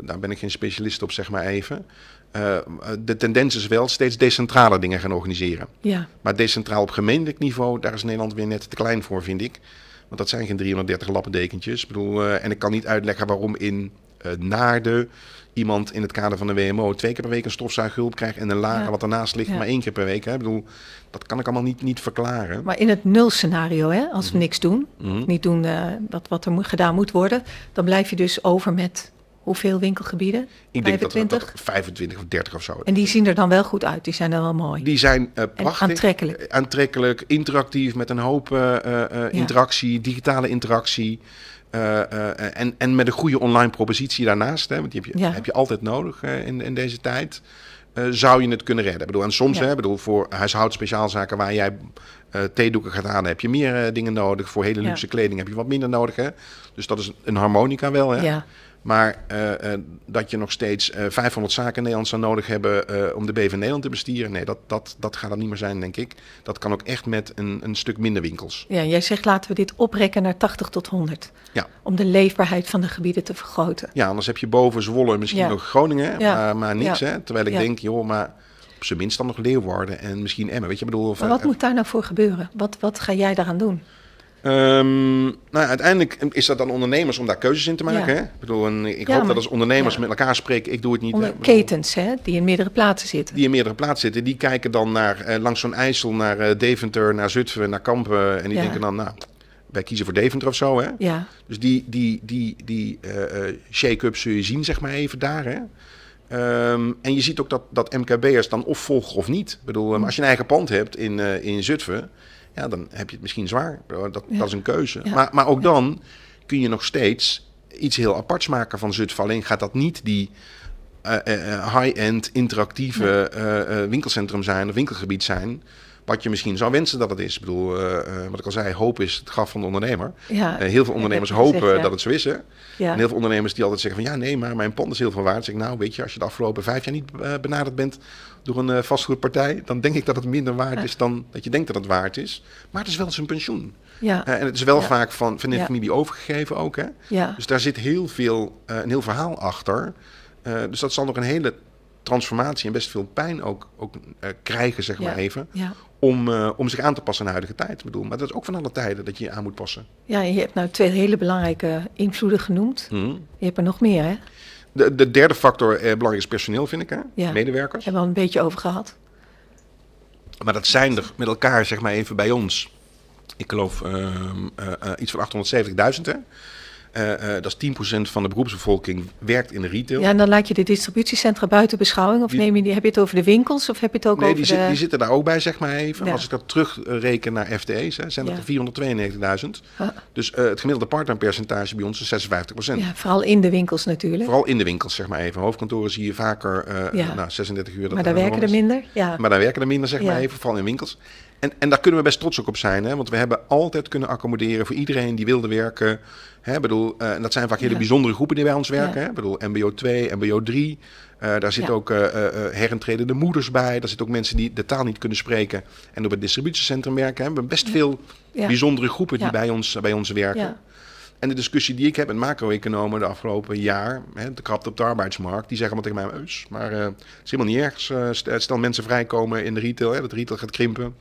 B: Daar ben ik geen specialist op, zeg maar even. Eh, de tendens is wel steeds decentrale dingen gaan organiseren.
C: ja,
B: Maar decentraal op gemeentelijk niveau, daar is Nederland weer net te klein voor, vind ik. Want dat zijn geen 330 lappendekentjes. Ik bedoel, eh, en ik kan niet uitleggen waarom in eh Naarden iemand in het kader van de WMO twee keer per week een stofzuighulp krijgt en een lager
C: Ja.
B: wat ernaast ligt
C: Ja.
B: maar één keer per week. Hè. Ik bedoel, dat kan ik allemaal niet, niet verklaren.
C: maar in het nulscenario, hè, als
B: Mhm.
C: we niks doen, niet doen eh, dat wat er moet, gedaan moet worden, dan blijf je dus over met hoeveel winkelgebieden?
B: ik denk dat,
C: 25?
B: dat 25 of 30 of zo.
C: En die zien er dan wel goed uit, die zijn dan wel mooi.
B: Die zijn eh, prachtig,
C: aantrekkelijk.
B: eh, aantrekkelijk, interactief, met een hoop eh,
C: Ja.
B: interactie, digitale interactie. en, en met een goede online propositie daarnaast, hè, want die heb je,
C: Ja.
B: heb je altijd nodig in, in deze tijd. zou je het kunnen redden? Ik bedoel, en soms,
C: Ja.
B: hè, bedoel, voor huishoudspeciaalzaken waar jij eh, theedoeken gaat aan, heb je meer dingen nodig. Voor hele
C: Ja.
B: luxe kleding heb je wat minder nodig. Hè? Dus dat is een harmonica wel. Hè?
C: Ja,
B: Maar eh, eh, dat je nog steeds eh 500 zaken in Nederland zou nodig hebben om de BV Nederland te bestieren. Nee, dat, dat, dat gaat er niet meer zijn, denk ik. Dat kan ook echt met een, een stuk minder winkels.
C: ja, jij zegt laten we dit oprekken naar 80 tot 100.
B: Ja.
C: Om de leefbaarheid van de gebieden te vergroten.
B: Ja, anders heb je boven Zwolle misschien
C: Ja.
B: nog Groningen,
C: Ja.
B: maar, maar niks.
C: Ja.
B: Hè? Terwijl ik denk, joh, maar op zijn minst dan nog Leeuwarden en misschien Emmen. Weet je, bedoel...
C: Maar wat moet daar nou voor gebeuren? Wat, wat ga jij daaraan doen?
B: Ehm, nou, uiteindelijk is dat dan ondernemers om daar keuzes in te maken.
C: Ja.
B: Hè? Ik bedoel, en ik
C: Ja,
B: hoop
C: maar-
B: dat als ondernemers met elkaar spreken, ik doe het niet.
C: Onder ketens, hè, die in meerdere plaatsen zitten.
B: die in meerdere plaatsen zitten, die kijken dan naar, eh, langs zo'n IJssel naar eh, Deventer, naar Zutphen, naar Kampen. En die denken dan, nou, wij kiezen voor Deventer of zo. Hè?
C: Ja,
B: Dus die, die, die, die eh, shake-up zul je zien, zeg maar even daar. Hè? Ehm, en je ziet ook dat, dat MKB'ers dan of volgen of niet. Ik bedoel, eh, als je een eigen pand hebt in, eh, in Zutphen... ja, dan heb je het misschien zwaar. Dat,
C: Ja.
B: dat is een keuze.
C: Ja.
B: Maar, maar ook dan kun je nog steeds iets heel aparts maken van Zutphen. Alleen gaat dat niet die eh, eh, eh, high-end, interactieve winkelcentrum zijn of winkelgebied zijn. Wat je misschien zou wensen dat het is. Ik bedoel, wat ik al zei, hoop is het graf van de ondernemer.
C: Ja,
B: heel veel ondernemers hopen
C: gezegd, ja.
B: dat het zo is. Hè?
C: ja.
B: En heel veel ondernemers die altijd zeggen van ja, nee, maar mijn pand is heel veel waard. Zeg ik, nou, weet je, als je de afgelopen vijf jaar niet benaderd bent door een eh, vastgoedpartij, dan denk ik dat het minder waard is dan dat je denkt dat het waard is. Maar het is wel zijn pensioen.
C: ja,
B: Eh, en het is wel
C: Ja.
B: vaak van, van de
C: Ja.
B: familie overgegeven ook. Hè?
C: ja.
B: Dus daar zit heel veel, eh, een heel verhaal achter. Dus dat zal nog een hele transformatie en best veel pijn ook, ook krijgen, zeg maar even.
C: Ja.
B: Om, om zich aan te passen aan de huidige tijd. Bedoel, maar dat is ook van alle tijden dat je je aan moet passen.
C: ja, en je hebt nou twee hele belangrijke invloeden genoemd.
B: Hm.
C: Je hebt er nog meer, hè?
B: De, de derde factor eh, belangrijk is personeel, vind ik. Hè?
C: Ja.
B: Medewerkers.
C: Hebben we al een beetje over gehad.
B: Maar dat zijn er met elkaar, zeg maar even bij ons. Ik geloof ehm, eh, eh, iets van 870.000. Eh, eh, dat is 10% van de beroepsbevolking werkt in de retail.
C: Ja, en dan laat je de distributiecentra buiten beschouwing. Of
B: Die-
C: neem je die, heb je het over de winkels of heb je het ook
B: nee,
C: over
B: die,
C: de...
B: die zitten daar ook bij, zeg maar even.
C: Ja.
B: Als ik dat terugreken naar FTE's, hè, zijn dat
C: Ja.
B: er 492.000.
C: Ah,
B: Dus eh, het gemiddelde partnerpercentage bij ons is 56%.
C: ja, vooral in de winkels natuurlijk.
B: Vooral in de winkels, zeg maar even. Hoofdkantoren zie je vaker
C: Ja.
B: nou, 36 uur. dat
C: maar daar werken er minder. Ja,
B: Maar daar werken er minder, zeg maar even, vooral in winkels. En, en daar kunnen we best trots ook op zijn, hè? want we hebben altijd kunnen accommoderen voor iedereen die wilde werken. Hè? Bedoel, eh, en dat zijn vaak hele
C: Ja.
B: bijzondere groepen die bij ons werken.
C: Ja.
B: Hè? Ik Bedoel, MBO 2, MBO 3. Eh, daar zitten
C: Ja.
B: ook eh eh, eh, herentredende moeders bij. Daar zitten ook mensen die de taal niet kunnen spreken en op het distributiecentrum werken. Hè? We hebben best veel bijzondere groepen die bij, ons, bij ons werken.
C: ja,
B: En de discussie die ik heb met macro-economen de afgelopen jaar, hè, de krapte op de arbeidsmarkt, die zeggen allemaal tegen mij, Eus, maar het is helemaal niet erg. St- Stel mensen vrijkomen in de retail, hè, dat retail gaat krimpen.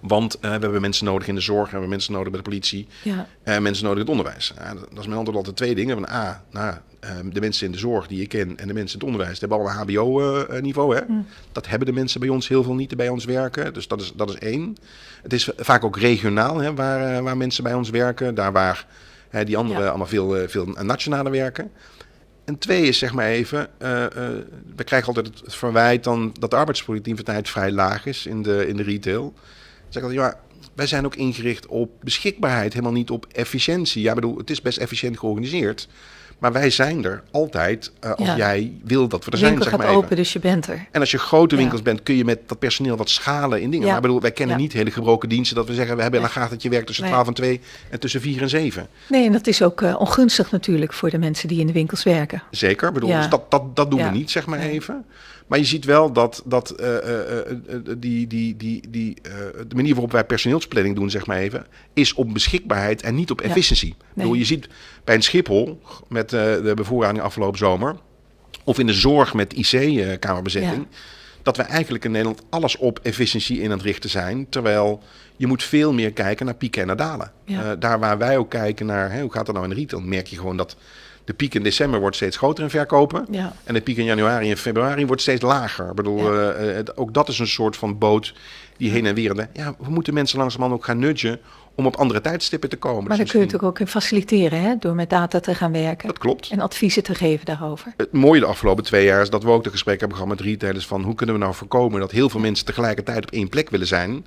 B: Want eh, we hebben mensen nodig in de zorg, we hebben mensen nodig bij de politie,
C: ja,
B: eh, mensen nodig in het onderwijs. Dat is mijn antwoord altijd twee dingen. Van, A, nou, eh, de mensen in de zorg die ik ken en de mensen in het onderwijs, die hebben allemaal HBO-niveau. hè.
C: Mm.
B: Dat hebben de mensen bij ons heel veel niet die bij ons werken. Dus dat is, dat is één. Het is vaak ook regionaal hè, waar, eh, waar mensen bij ons werken. Daar waar die anderen
C: Ja.
B: allemaal veel, veel nationaler werken. En twee is zeg maar even, we krijgen altijd het verwijt dan dat de arbeidsproductiviteit vrij laag is in de, in de retail. Zeg ik altijd, ja, wij zijn ook ingericht op beschikbaarheid, helemaal niet op efficiëntie. Ja, ik bedoel, het is best efficiënt georganiseerd. Maar wij zijn er altijd eh, als
C: Ja.
B: jij wil dat we er zijn,
C: winkel
B: zeg
C: gaat
B: maar even.
C: open, dus je bent er.
B: En als je grote
C: Ja.
B: winkels bent, kun je met dat personeel wat schalen in dingen.
C: Ja.
B: Maar bedoel, wij kennen niet hele gebroken diensten dat we zeggen, we hebben in de gaten dat je werkt tussen
C: Nee.
B: 12 en 2 en tussen 4 en 7.
C: Nee, en dat is ook eh, ongunstig natuurlijk voor de mensen die in de winkels werken.
B: Zeker, bedoel, dus dat, dat, dat doen we niet, zeg maar
C: Nee.
B: even. Maar je ziet wel dat, dat eh, eh, eh, die, die, die, die, de manier waarop wij personeelsplanning doen, zeg maar even, is op beschikbaarheid en niet op
C: Ja.
B: efficiëntie. Bedoel,
C: Nee.
B: je ziet bij een Schiphol met de bevoorrading afgelopen zomer, of in de zorg met IC-kamerbezetting,
C: Ja.
B: dat we eigenlijk in Nederland alles op efficiëntie in aan het richten zijn. Terwijl je moet veel meer kijken naar pieken en naar dalen.
C: Ja.
B: Daar waar wij ook kijken naar hè, hoe gaat het nou in de retail, merk je gewoon dat de piek in december wordt steeds groter in verkopen.
C: Ja,
B: En de piek in januari en februari wordt steeds lager. Ik bedoel,
C: Ja.
B: eh, het- ook dat is een soort van boot die heen en weer. Ja, we moeten mensen langzamerhand ook gaan nudgen om op andere tijdstippen te komen.
C: maar
B: Dus
C: daar kun je natuurlijk ook in faciliteren, hè, door met data te gaan werken
B: Dat klopt.
C: en adviezen te geven daarover.
B: Het mooie de afgelopen twee jaar is dat we ook de gesprekken hebben gehad met retailers van hoe kunnen we nou voorkomen dat heel veel mensen tegelijkertijd op één plek willen zijn.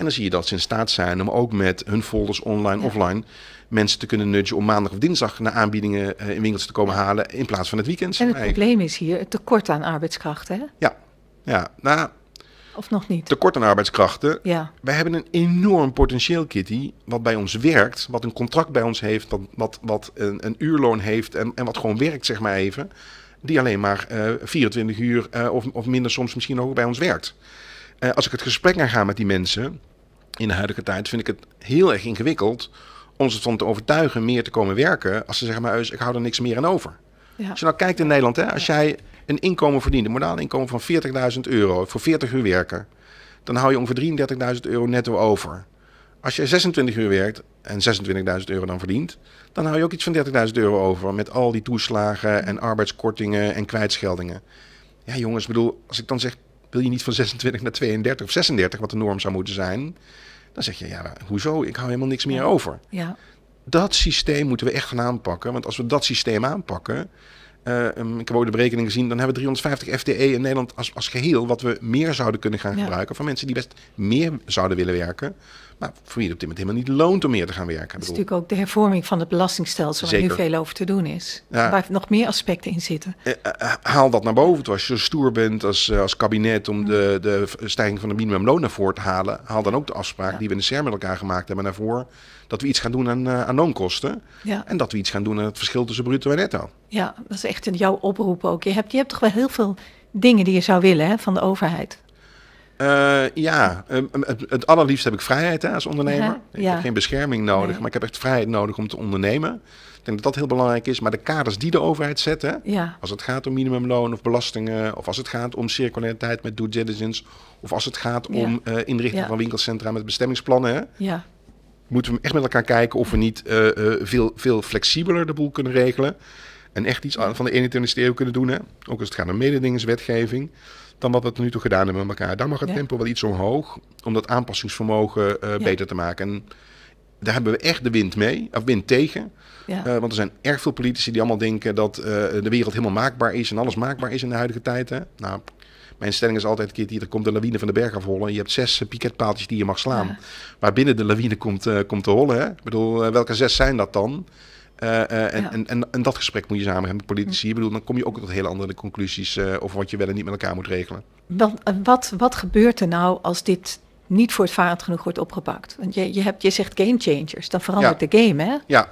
B: En dan zie je dat ze in staat zijn om ook met hun folders online,
C: Ja.
B: offline, mensen te kunnen nudgen om maandag of dinsdag naar aanbiedingen eh, in winkels te komen halen in plaats van het weekend.
C: En het probleem is hier het tekort aan arbeidskrachten, hè?
B: Ja, ja, nou,
C: of nog niet?
B: tekort aan arbeidskrachten.
C: Ja,
B: Wij hebben een enorm potentieel, Kitty, wat bij ons werkt, wat een contract bij ons heeft, wat, wat, wat een, een uurloon heeft en, en wat gewoon werkt, zeg maar even. Die alleen maar eh 24 uur eh, of, of minder soms misschien ook bij ons werkt. Eh, als ik het gesprek aanga met die mensen in de huidige tijd, vind ik het heel erg ingewikkeld om ze ervan te overtuigen meer te komen werken. Als ze zeggen, maar ik hou er niks meer aan over.
C: ja,
B: Als je nou kijkt in Nederland, hè, als jij een inkomen verdient, een modaal inkomen van 40.000 euro voor 40 uur werken, dan hou je ongeveer 33.000 euro netto over. Als je 26 uur werkt en 26.000 euro dan verdient, dan hou je ook iets van 30.000 euro over met al die toeslagen en arbeidskortingen en kwijtscheldingen. Ja jongens, bedoel, als ik dan zeg, wil je niet van 26 naar 32 of 36, wat de norm zou moeten zijn, dan zeg je, ja, hoezo? Ik hou helemaal niks meer over
C: ja,
B: dat systeem moeten we echt gaan aanpakken. Want als we dat systeem aanpakken, Uh, ik heb ook de berekening gezien. Dan hebben we 350 FTE in Nederland als, als geheel. Wat we meer zouden kunnen gaan
C: Ja.
B: gebruiken. Van mensen die best meer zouden willen werken. Maar voor wie het op dit moment helemaal niet loont om meer te gaan werken.
C: Dat is natuurlijk ook de hervorming van het belastingstelsel waar nu veel over te doen is.
B: Ja.
C: Waar nog meer aspecten in zitten.
B: eh, eh, haal dat naar boven toe. Als je zo stoer bent als, eh, als kabinet om de, de stijging van de minimumloon naar voren te halen. Haal dan ook de afspraak
C: Ja.
B: die we in de CER met elkaar gemaakt hebben naar voren. Dat we iets gaan doen aan, eh, aan loonkosten.
C: Ja.
B: En dat we iets gaan doen aan het verschil tussen bruto en netto.
C: ja, dat is echt een jouw oproep ook. Je hebt, je hebt toch wel heel veel dingen die je zou willen hè, van de overheid.
B: Eh, ja, eh, het, het allerliefst heb ik vrijheid hè, als ondernemer. Ik
C: ja.
B: heb geen bescherming nodig,
C: Nee.
B: maar ik heb echt vrijheid nodig om te ondernemen. Ik denk dat dat heel belangrijk is. Maar de kaders die de overheid zet, hè,
C: Ja,
B: als het gaat om minimumloon of belastingen, of als het gaat om circulariteit met due diligence, of als het gaat
C: Ja.
B: om eh, inrichting van winkelcentra met bestemmingsplannen, hè,
C: ja,
B: moeten we echt met elkaar kijken of we niet eh, veel, veel flexibeler de boel kunnen regelen. En echt iets van de 21ste eeuw kunnen doen. Hè? Ook als het gaat om mededingingswetgeving. Dan wat we tot nu toe gedaan hebben met elkaar. Daar mag het
C: Ja.
B: tempo wel iets omhoog. Om dat aanpassingsvermogen eh,
C: Ja.
B: beter te maken. En daar hebben we echt de wind mee. Of wind tegen.
C: ja.
B: Eh, want er zijn erg veel politici die allemaal denken dat eh, de wereld helemaal maakbaar is. En alles maakbaar is in de huidige tijd. Hè? Nou, mijn stelling is altijd, Kitty, er komt de lawine van de berg afrollen. Je hebt zes piketpaaltjes die je mag slaan. Maar binnen de lawine komt, komt te rollen. Hè? Ik bedoel, welke zes zijn dat dan? Eh, eh, en,
C: Ja.
B: en, en, en dat gesprek moet je samen hebben met politici. Ik bedoel, dan kom je ook tot hele andere conclusies eh, over wat je wel en niet met elkaar moet regelen.
C: Wat, eh, wat, wat gebeurt er nou als dit niet voortvarend genoeg wordt opgepakt? Want je, je, hebt, je zegt game changers, dan verandert
B: Ja.
C: de game, hè?
B: Ja,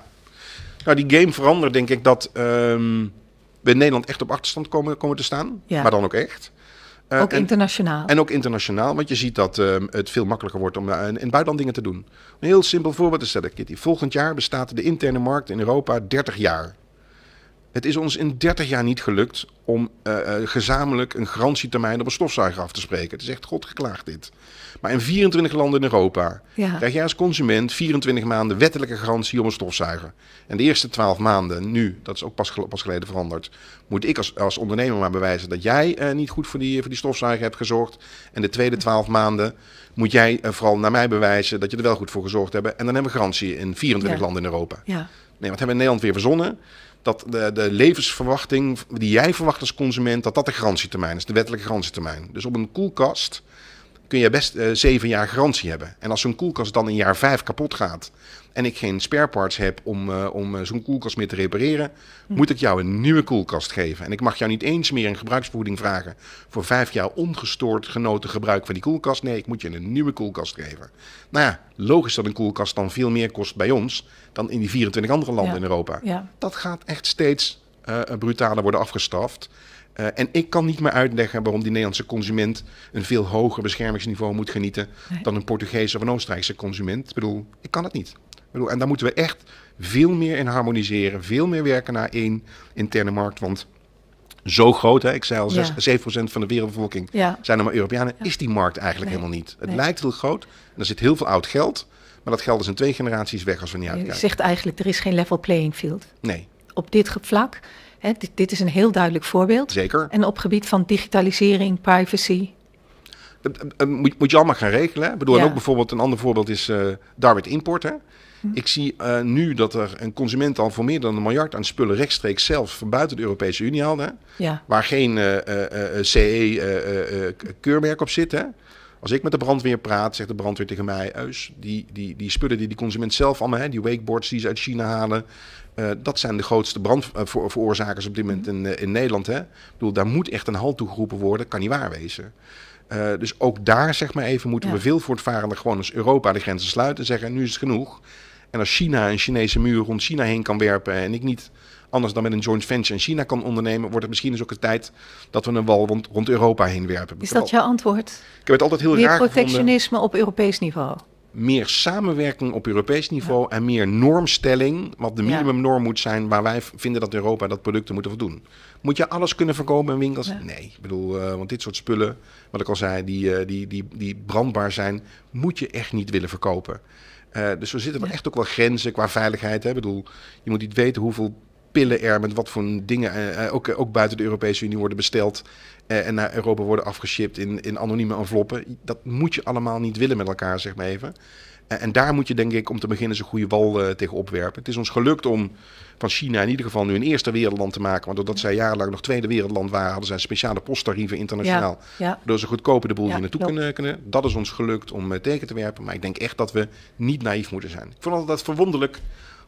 B: nou die game verandert denk ik dat ehm, we in Nederland echt op achterstand komen, komen te staan.
C: Ja.
B: Maar dan ook echt. Eh,
C: ook
B: en-
C: internationaal.
B: En ook internationaal, want je ziet dat ehm, het veel makkelijker wordt om eh, in in het buitenland dingen te doen. Een heel simpel voorbeeld te stellen, Kitty. Volgend jaar bestaat de interne markt in Europa 30 jaar. Het is ons in 30 jaar niet gelukt om eh, gezamenlijk een garantietermijn op een stofzuiger af te spreken. Het is echt god geklaagd dit. Maar in 24 landen in Europa
C: ja.
B: krijg jij als consument 24 maanden wettelijke garantie op een stofzuiger. En de eerste 12 maanden, nu, dat is ook pas, pas geleden veranderd, moet ik als, als ondernemer maar bewijzen dat jij eh, niet goed voor die, voor die stofzuiger hebt gezorgd. En de tweede 12 maanden moet jij eh, vooral naar mij bewijzen dat je er wel goed voor gezorgd hebt. En dan hebben we garantie in 24
C: Ja.
B: landen in Europa.
C: ja.
B: Nee, wat hebben we in Nederland weer verzonnen? Dat de, de levensverwachting die jij verwacht als consument, dat dat de garantietermijn is, de wettelijke garantietermijn. Dus op een koelkast kun je best eh, zeven jaar garantie hebben. En als zo'n koelkast dan in jaar vijf kapot gaat en ik geen spare parts heb om, eh, om eh, zo'n koelkast meer te repareren, moet ik jou een nieuwe koelkast geven. En ik mag jou niet eens meer een gebruiksvergoeding vragen voor vijf jaar ongestoord genoten gebruik van die koelkast. Nee, ik moet je een nieuwe koelkast geven. Nou ja, logisch dat een koelkast dan veel meer kost bij ons dan in die 24 andere landen
C: Ja.
B: in Europa.
C: ja.
B: Dat gaat echt steeds eh, brutaler worden afgestraft. Eh, en ik kan niet meer uitleggen waarom die Nederlandse consument een veel hoger beschermingsniveau moet genieten
C: Nee.
B: dan een Portugese of een Oostenrijkse consument. Ik bedoel, ik kan het niet. Ik bedoel, en daar moeten we echt veel meer in harmoniseren, veel meer werken naar één interne markt. Want zo groot, hè, ik zei al,
C: Ja.
B: zes- 7% van de wereldbevolking
C: Ja.
B: zijn er maar Europeanen, is die markt eigenlijk
C: Nee.
B: helemaal niet. Het
C: Nee.
B: lijkt heel groot en er zit heel veel oud geld, maar dat geld is in twee generaties weg als we niet
C: Je
B: uitkijken.
C: zegt eigenlijk, er is geen level playing field.
B: Nee,
C: Op dit vlak, hè, dit, dit is een heel duidelijk voorbeeld.
B: zeker.
C: En op gebied van digitalisering, privacy.
B: Eh, eh, eh, moet, moet je allemaal gaan regelen. hè? Ik bedoel, en ook bijvoorbeeld een ander voorbeeld is eh Darwin Import. Hè?
C: Hm.
B: Ik zie nu dat er een consument al voor meer dan een miljard aan spullen rechtstreeks zelf van buiten de Europese Unie haalde. hè,
C: Ja,
B: Waar geen CE-keurmerk op zit. Hè? Als ik met de brandweer praat, zegt de brandweer tegen mij... Eus, die, die, die spullen die die consument zelf allemaal... Hè, die wakeboards die ze uit China halen... eh, dat zijn de grootste brandveroorzakers op dit moment in, eh, in Nederland. Hè? Ik bedoel, daar moet echt een halt toegeroepen worden. Kan niet waar wezen. Eh, dus ook daar, zeg maar even, moeten
C: Ja.
B: we veel voortvarender gewoon als Europa de grenzen sluiten en zeggen, nu is het genoeg. En als China een Chinese muur rond China heen kan werpen en ik niet anders dan met een joint venture in China kan ondernemen, wordt het misschien dus ook de tijd dat we een wal rond, rond Europa heen werpen.
C: is dat jouw antwoord?
B: Ik heb het altijd heel
C: Meer
B: raar gevonden.
C: protectionisme op Europees niveau.
B: Meer samenwerking op Europees niveau en meer normstelling, wat de minimumnorm moet zijn waar wij vinden dat Europa dat producten moeten voldoen. Moet je alles kunnen verkopen in winkels?
C: Ja.
B: Nee, ik bedoel, eh, want dit soort spullen, wat ik al zei, die, eh, die, die, die brandbaar zijn, moet je echt niet willen verkopen. Eh, dus er zitten wel
C: Ja.
B: echt ook wel grenzen qua veiligheid. Hè? Ik bedoel, je moet niet weten hoeveel pillen er met wat voor dingen eh, eh, ook, ook buiten de Europese Unie worden besteld eh, en naar Europa worden afgeshipped in, in anonieme enveloppen. Dat moet je allemaal niet willen met elkaar, zeg maar even. En, en daar moet je denk ik om te beginnen zo'n goede wal uh, tegen opwerpen. Het is ons gelukt om van China in ieder geval nu een eerste wereldland te maken. Want doordat zij jarenlang nog tweede wereldland waren, hadden zij speciale posttarieven internationaal.
C: Ja, ja.
B: Door ze goedkoper de boel
C: Ja,
B: hier naartoe kunnen, kunnen. Dat is ons gelukt om uh, tegen te werpen. Maar ik denk echt dat we niet naïef moeten zijn. Ik vond altijd verwonderlijk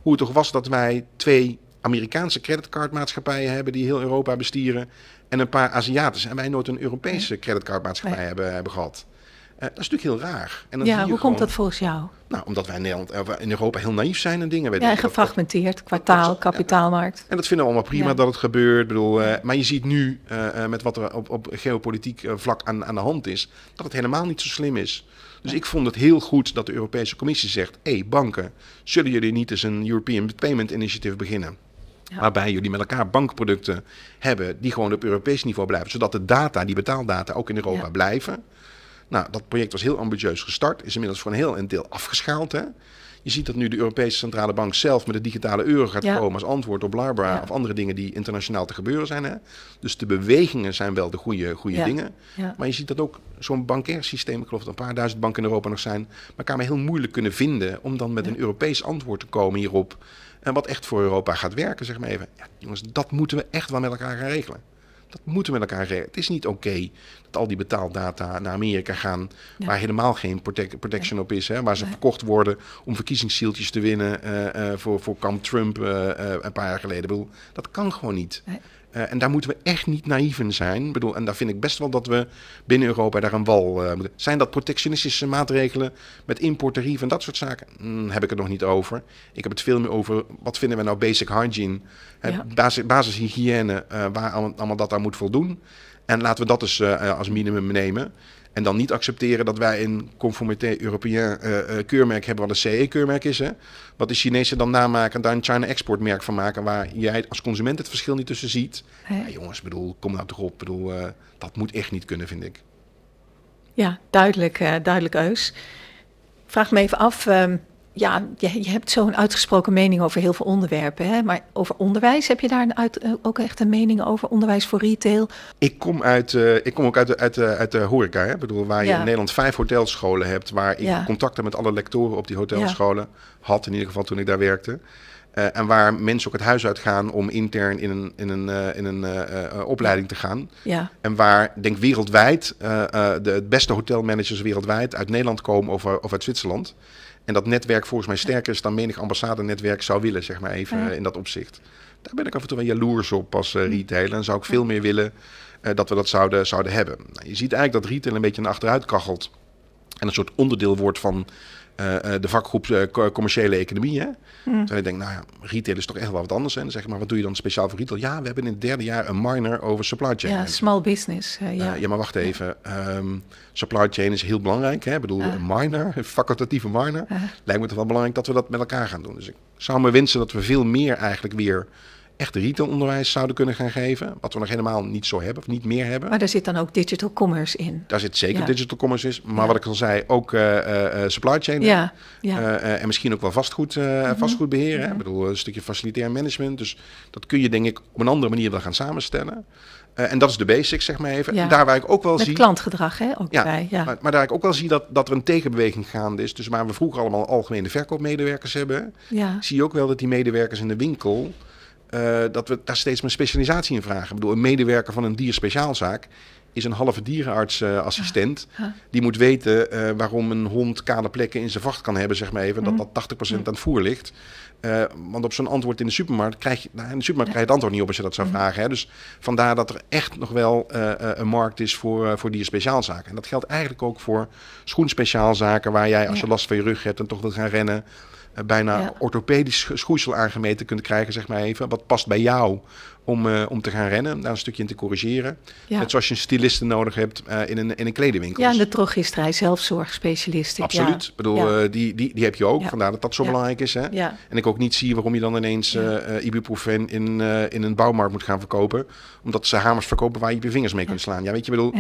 B: hoe het toch was dat wij twee Amerikaanse creditcardmaatschappijen hebben die heel Europa bestieren. En een paar Aziatische. En wij nooit een Europese creditcardmaatschappij
C: Nee.
B: hebben, hebben gehad. Eh, dat is natuurlijk heel raar. En dan
C: Ja, hoe
B: gewoon-
C: komt dat volgens jou?
B: Nou, omdat wij in, Nederland, in Europa heel naïef zijn en dingen. Wij
C: Ja, en gefragmenteerd, kwartaal, kapitaalmarkt.
B: en dat vinden we allemaal prima
C: Ja.
B: dat het gebeurt. Ik bedoel, eh, maar je ziet nu eh, met wat er op, op geopolitiek vlak aan, aan de hand is, dat het helemaal niet zo slim is. Dus ik vond het heel goed dat de Europese Commissie zegt: hé, hey, banken, zullen jullie niet eens een European Payment Initiative beginnen?
C: Ja.
B: Waarbij jullie met elkaar bankproducten hebben die gewoon op Europees niveau blijven. Zodat de data, die betaaldata, ook in Europa
C: Ja.
B: blijven. Nou, dat project was heel ambitieus gestart. Is inmiddels voor een heel deel afgeschaald. Hè? Je ziet dat nu de Europese Centrale Bank zelf met de digitale euro gaat
C: Ja.
B: komen als antwoord op Barbara
C: Ja.
B: of andere dingen die internationaal te gebeuren zijn. Hè? Dus de bewegingen zijn wel de goede, goede
C: Ja.
B: dingen. Maar je ziet dat ook zo'n bankair systeem, ik geloof dat een paar duizend banken in Europa nog zijn, elkaar maar heel moeilijk kunnen vinden om dan met een Europees antwoord te komen hierop. En wat echt voor Europa gaat werken, zeg maar even. Ja, jongens, dat moeten we echt wel met elkaar gaan regelen. Dat moeten we met elkaar regelen. Het is niet oké dat al die betaaldata naar Amerika gaan,
C: Ja.
B: waar helemaal geen protec- protection op is. Hè, waar ze verkocht worden om verkiezingszieltjes te winnen eh, eh, voor, voor kamp Trump eh, een paar jaar geleden. Ik bedoel, dat kan gewoon niet. Eh, en daar moeten we echt niet naïef in zijn. Ik bedoel, en daar vind ik best wel dat we binnen Europa daar een wal eh, moeten. Zijn dat protectionistische maatregelen met importtarieven en dat soort zaken? Hmm, heb ik het nog niet over. Ik heb het veel meer over wat vinden we nou basic hygiene, hè,
C: Ja.
B: basis, basishygiëne, eh, waar allemaal, allemaal dat aan moet voldoen. En laten we dat dus als minimum nemen. En dan niet accepteren dat wij een conformité Européen eh, eh, keurmerk hebben, wat een CE-keurmerk is. Hè? Wat de Chinezen dan namaken en daar een China exportmerk van maken, waar jij als consument het verschil niet tussen ziet. Ja, jongens, bedoel, kom nou toch op. Bedoel, eh, dat moet echt niet kunnen, vind ik.
C: Ja, duidelijk, eh, duidelijk Eus. Ik vraag me even af, ehm, ja, je, je hebt zo'n uitgesproken mening over heel veel onderwerpen, hè? maar over onderwijs, heb je daar een uit, eh, ook echt een mening over? Onderwijs voor retail?
B: Ik kom, uit, eh, ik kom ook uit de, uit de, uit de horeca. Hè? Ik bedoel, waar je in Nederland vijf hotelscholen hebt, waar ik
C: Ja.
B: contacten met alle lectoren op die hotelscholen had, in ieder geval toen ik daar werkte. Eh, en waar mensen ook het huis uitgaan om intern in een, in een, in een opleiding te gaan.
C: Ja,
B: En waar, denk wereldwijd, de beste hotelmanagers wereldwijd uit Nederland komen of, of uit Zwitserland. En dat netwerk volgens mij sterker is dan menig ambassadenetwerk zou willen, zeg maar even
C: Ja.
B: eh, in dat opzicht. Daar ben ik af en toe wel jaloers op als eh, retailer. En zou ik veel meer willen eh, dat we dat zouden, zouden hebben. Nou, je ziet eigenlijk dat retail een beetje naar achteruit kachelt. En een soort onderdeel wordt van eh, eh, de vakgroep eh, co- commerciële economie. Hè? Terwijl ik denk, nou ja, retail is toch echt wel wat anders. Hè? Dan zeg maar, wat doe je dan speciaal voor retail? Ja, we hebben in het derde jaar een minor over supply chain.
C: ja small business. ja.
B: Ja, maar wacht even. Ehm, supply chain is heel belangrijk. Hè? Ik bedoel,
C: Ja.
B: een minor, een facultatieve minor.
C: Ja.
B: Lijkt me toch wel belangrijk dat we dat met elkaar gaan doen. Dus ik zou me wensen dat we veel meer eigenlijk weer echt retailonderwijs zouden kunnen gaan geven. Wat we nog helemaal niet zo hebben of niet meer hebben.
C: Maar daar zit dan ook digital commerce in.
B: Daar zit zeker
C: Ja.
B: digital commerce in. Maar
C: Ja.
B: wat ik al zei, ook eh, supply chain.
C: Ja,
B: en misschien ook wel vastgoed, eh vastgoedbeheer. hè. Ik bedoel, een stukje facilitair management. Dus dat kun je denk ik op een andere manier wel gaan samenstellen. En dat is de basics, zeg maar even.
C: Ja.
B: En daar waar ik ook wel
C: Met
B: zie...
C: klantgedrag, hè, ook
B: Ja,
C: bij. Ja.
B: Maar, maar daar ik ook wel zie dat, dat er een tegenbeweging gaande is. Dus waar we vroeger allemaal algemene verkoopmedewerkers hebben...
C: ja.
B: zie je ook wel dat die medewerkers in de winkel... eh, dat we daar steeds meer specialisatie in vragen. Ik bedoel, een medewerker van een dierspeciaalzaak... is een halve dierenartsassistent. Die moet weten eh, waarom een hond kale plekken in zijn vacht kan hebben, zeg maar even. Dat dat 80% aan het voer ligt. Eh, want op zo'n antwoord in de supermarkt krijg je... Nou, in de supermarkt krijg je het antwoord niet op als je dat zou
C: Mhm.
B: vragen. Hè. Dus vandaar dat er echt nog wel een markt is voor, voor dierspeciaalzaken. En dat geldt eigenlijk ook voor schoenspeciaalzaken... waar jij als je
C: Ja.
B: last van je rug hebt en toch wil gaan rennen... eh, bijna
C: Ja.
B: orthopedisch schoeisel aangemeten kunt krijgen, zeg maar even. Wat past bij jou om, eh, om te gaan rennen, daar een stukje in te corrigeren.
C: Ja.
B: Net zoals je een styliste nodig hebt eh, in, een, in een kledingwinkel.
C: ja, en de drogisterij, zelfzorgspecialisten.
B: Absoluut. Ik bedoel, die, die, die heb je ook. Vandaar dat dat zo belangrijk is. Hè? En ik ook niet zie waarom je dan ineens ibuprofen in, in een bouwmarkt moet gaan verkopen. Omdat ze hamers verkopen waar je je vingers mee kunt slaan. Ja, weet je, bedoel,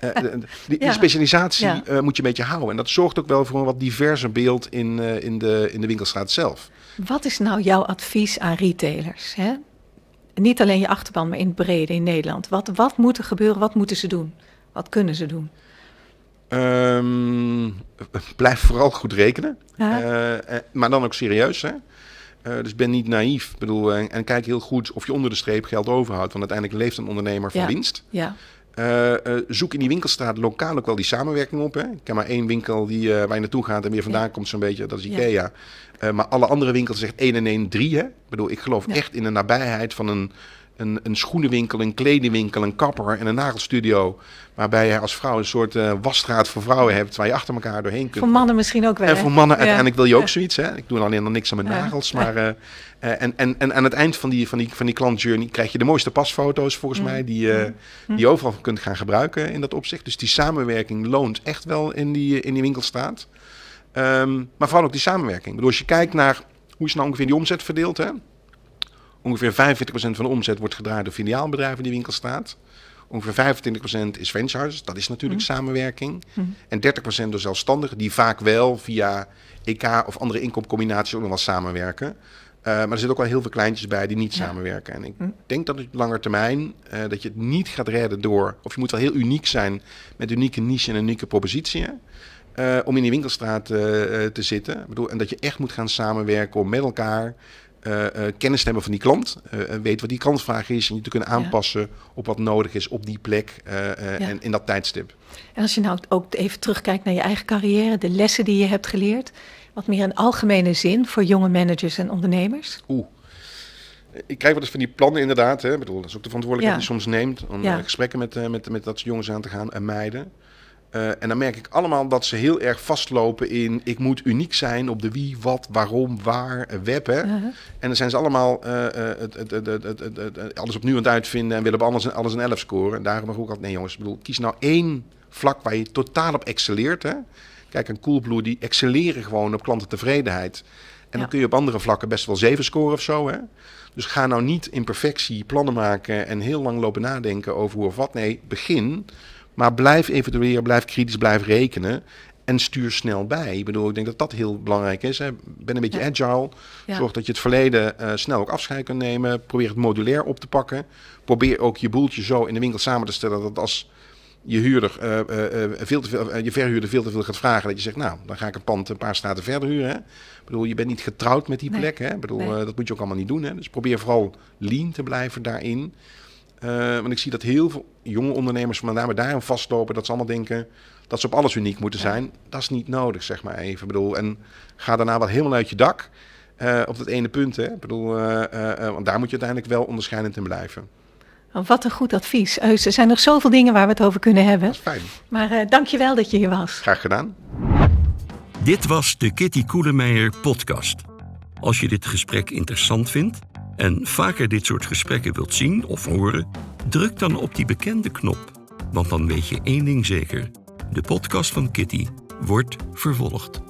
B: die, die
C: Ja.
B: specialisatie eh, moet je een beetje houden. En dat zorgt ook wel voor een wat diverser beeld in, eh, in, de, in de winkelstraat zelf.
C: Wat is nou jouw advies aan retailers? Hè? Niet alleen je achterban, maar in het brede in Nederland. Wat, wat moet er gebeuren? Wat moeten ze doen? Wat kunnen ze doen?
B: Ehm, blijf vooral goed rekenen.
C: Ja.
B: Eh, eh, maar dan ook serieus. Hè? Eh, dus ben niet naïef. Ik bedoel, en, en kijk heel goed of je onder de streep geld overhoudt. Want uiteindelijk leeft een ondernemer van
C: Ja.
B: winst.
C: Ja,
B: Eh, eh, zoek in die winkelstraat lokaal ook wel die samenwerking op. Hè? Ik ken maar één winkel die, eh, waar je naartoe gaat en weer vandaan
C: Ja.
B: komt zo'n beetje. Dat is. Ikea. Maar alle andere winkels zegt 1 en 1 3. Hè? Ik bedoel, ik geloof
C: Ja.
B: echt in de nabijheid van een, een, een schoenenwinkel, een kledingwinkel, een kapper en een nagelstudio. Waarbij je als vrouw een soort eh, wasstraat voor vrouwen hebt waar je achter elkaar doorheen kunt.
C: voor mannen misschien ook wel.
B: En voor mannen
C: Ja.
B: uiteindelijk wil je ook
C: Ja.
B: zoiets. Hè? Ik doe alleen dan niks aan mijn
C: Ja.
B: nagels. Maar, eh, eh, en, en, en aan het eind van die, van die, van die klantjourney krijg je de mooiste pasfoto's volgens
C: Mm.
B: mij. Die, eh, die je overal kunt gaan gebruiken in dat opzicht. Dus die samenwerking loont echt wel in die, in die winkelstraat. Ehm, maar vooral ook die samenwerking. Ik bedoel, als je kijkt naar hoe is nou ongeveer die omzet verdeeld. Hè? Ongeveer 45% van de omzet wordt gedraaid door filiaalbedrijven in die winkelstraat. Ongeveer 25% is franchise, dat is natuurlijk samenwerking. En 30% door zelfstandigen, die vaak wel via EK of andere inkoopcombinaties ook nog wel samenwerken. Eh, maar er zitten ook wel heel veel kleintjes bij die niet
C: Ja.
B: samenwerken. En ik denk dat het op lange termijn, eh, dat je het niet gaat redden door... of je moet wel heel uniek zijn met unieke niche en unieke propositie... eh, om in die winkelstraat te zitten. Ik bedoel, en dat je echt moet gaan samenwerken om met elkaar... eh, eh, kennis te hebben van die klant. eh, weet wat die klantvraag is en je te kunnen
C: Ja.
B: aanpassen op wat nodig is op die plek
C: Ja.
B: en in dat tijdstip.
C: En als je nou ook even terugkijkt naar je eigen carrière, de lessen die je hebt geleerd, wat meer in algemene zin voor jonge managers en ondernemers.
B: Oeh. Ik krijg wel eens van die plannen inderdaad. Hè. Ik bedoel, dat is ook de verantwoordelijkheid
C: Ja.
B: die je soms neemt om
C: Ja.
B: gesprekken met, met, met dat soort jongens aan te gaan en meiden. Eh, en dan merk ik allemaal dat ze heel erg vastlopen in ik moet uniek zijn op de wie, wat, waarom, waar, eh, web. Hè. En dan zijn ze allemaal eh, alles opnieuw aan het uitvinden en willen op alles, alles een 11 scoren. En daarom mag ik ook altijd, nee jongens, ik bedoel, kies nou één vlak waar je totaal op excelleert. Hè. Kijk, een Coolblue die excelleren gewoon op klantentevredenheid. En dan
C: Ja.
B: kun je op andere vlakken best wel 7 scoren of zo. Hè. Dus ga nou niet in perfectie plannen maken en heel lang lopen nadenken over hoe of wat. Nee, begin. Maar blijf evalueren, blijf kritisch, blijf rekenen. En stuur snel bij. Ik bedoel, ik denk dat dat heel belangrijk is. Hè. Ben een beetje
C: Ja.
B: agile.
C: Ja.
B: Zorg dat je het verleden eh, snel ook afscheid kunt nemen. Probeer het modulair op te pakken. Probeer ook je boeltje zo in de winkel samen te stellen dat als je huurder eh, eh, veel te veel, je verhuurder veel te veel gaat vragen, dat je zegt, nou, dan ga ik een pand een paar straten verder huren. Hè. Ik bedoel, je bent niet getrouwd met die
C: Nee.
B: plek. Hè. Ik bedoel,
C: Nee.
B: dat moet je ook allemaal niet doen. Hè. Dus probeer vooral lean te blijven daarin. Eh, want ik zie dat heel veel jonge ondernemers met name daarin vastlopen. Dat ze allemaal denken dat ze op alles uniek moeten zijn. Dat is niet nodig, zeg maar even. Ik bedoel, en ga daarna wel helemaal uit je dak eh, op dat ene punt. Hè. Ik bedoel, eh, want daar moet je uiteindelijk wel onderscheidend in blijven.
C: Oh, Wat een goed advies. Eus, er zijn nog zoveel dingen waar we het over kunnen hebben.
B: Dat is fijn.
C: Maar eh dank je wel dat je hier was.
B: Graag gedaan.
A: Dit was de Kitty Koelemeijer podcast. Als je dit gesprek interessant vindt en vaker dit soort gesprekken wilt zien of horen, druk dan op die bekende knop. Want dan weet je één ding zeker: de podcast van Kitty wordt vervolgd.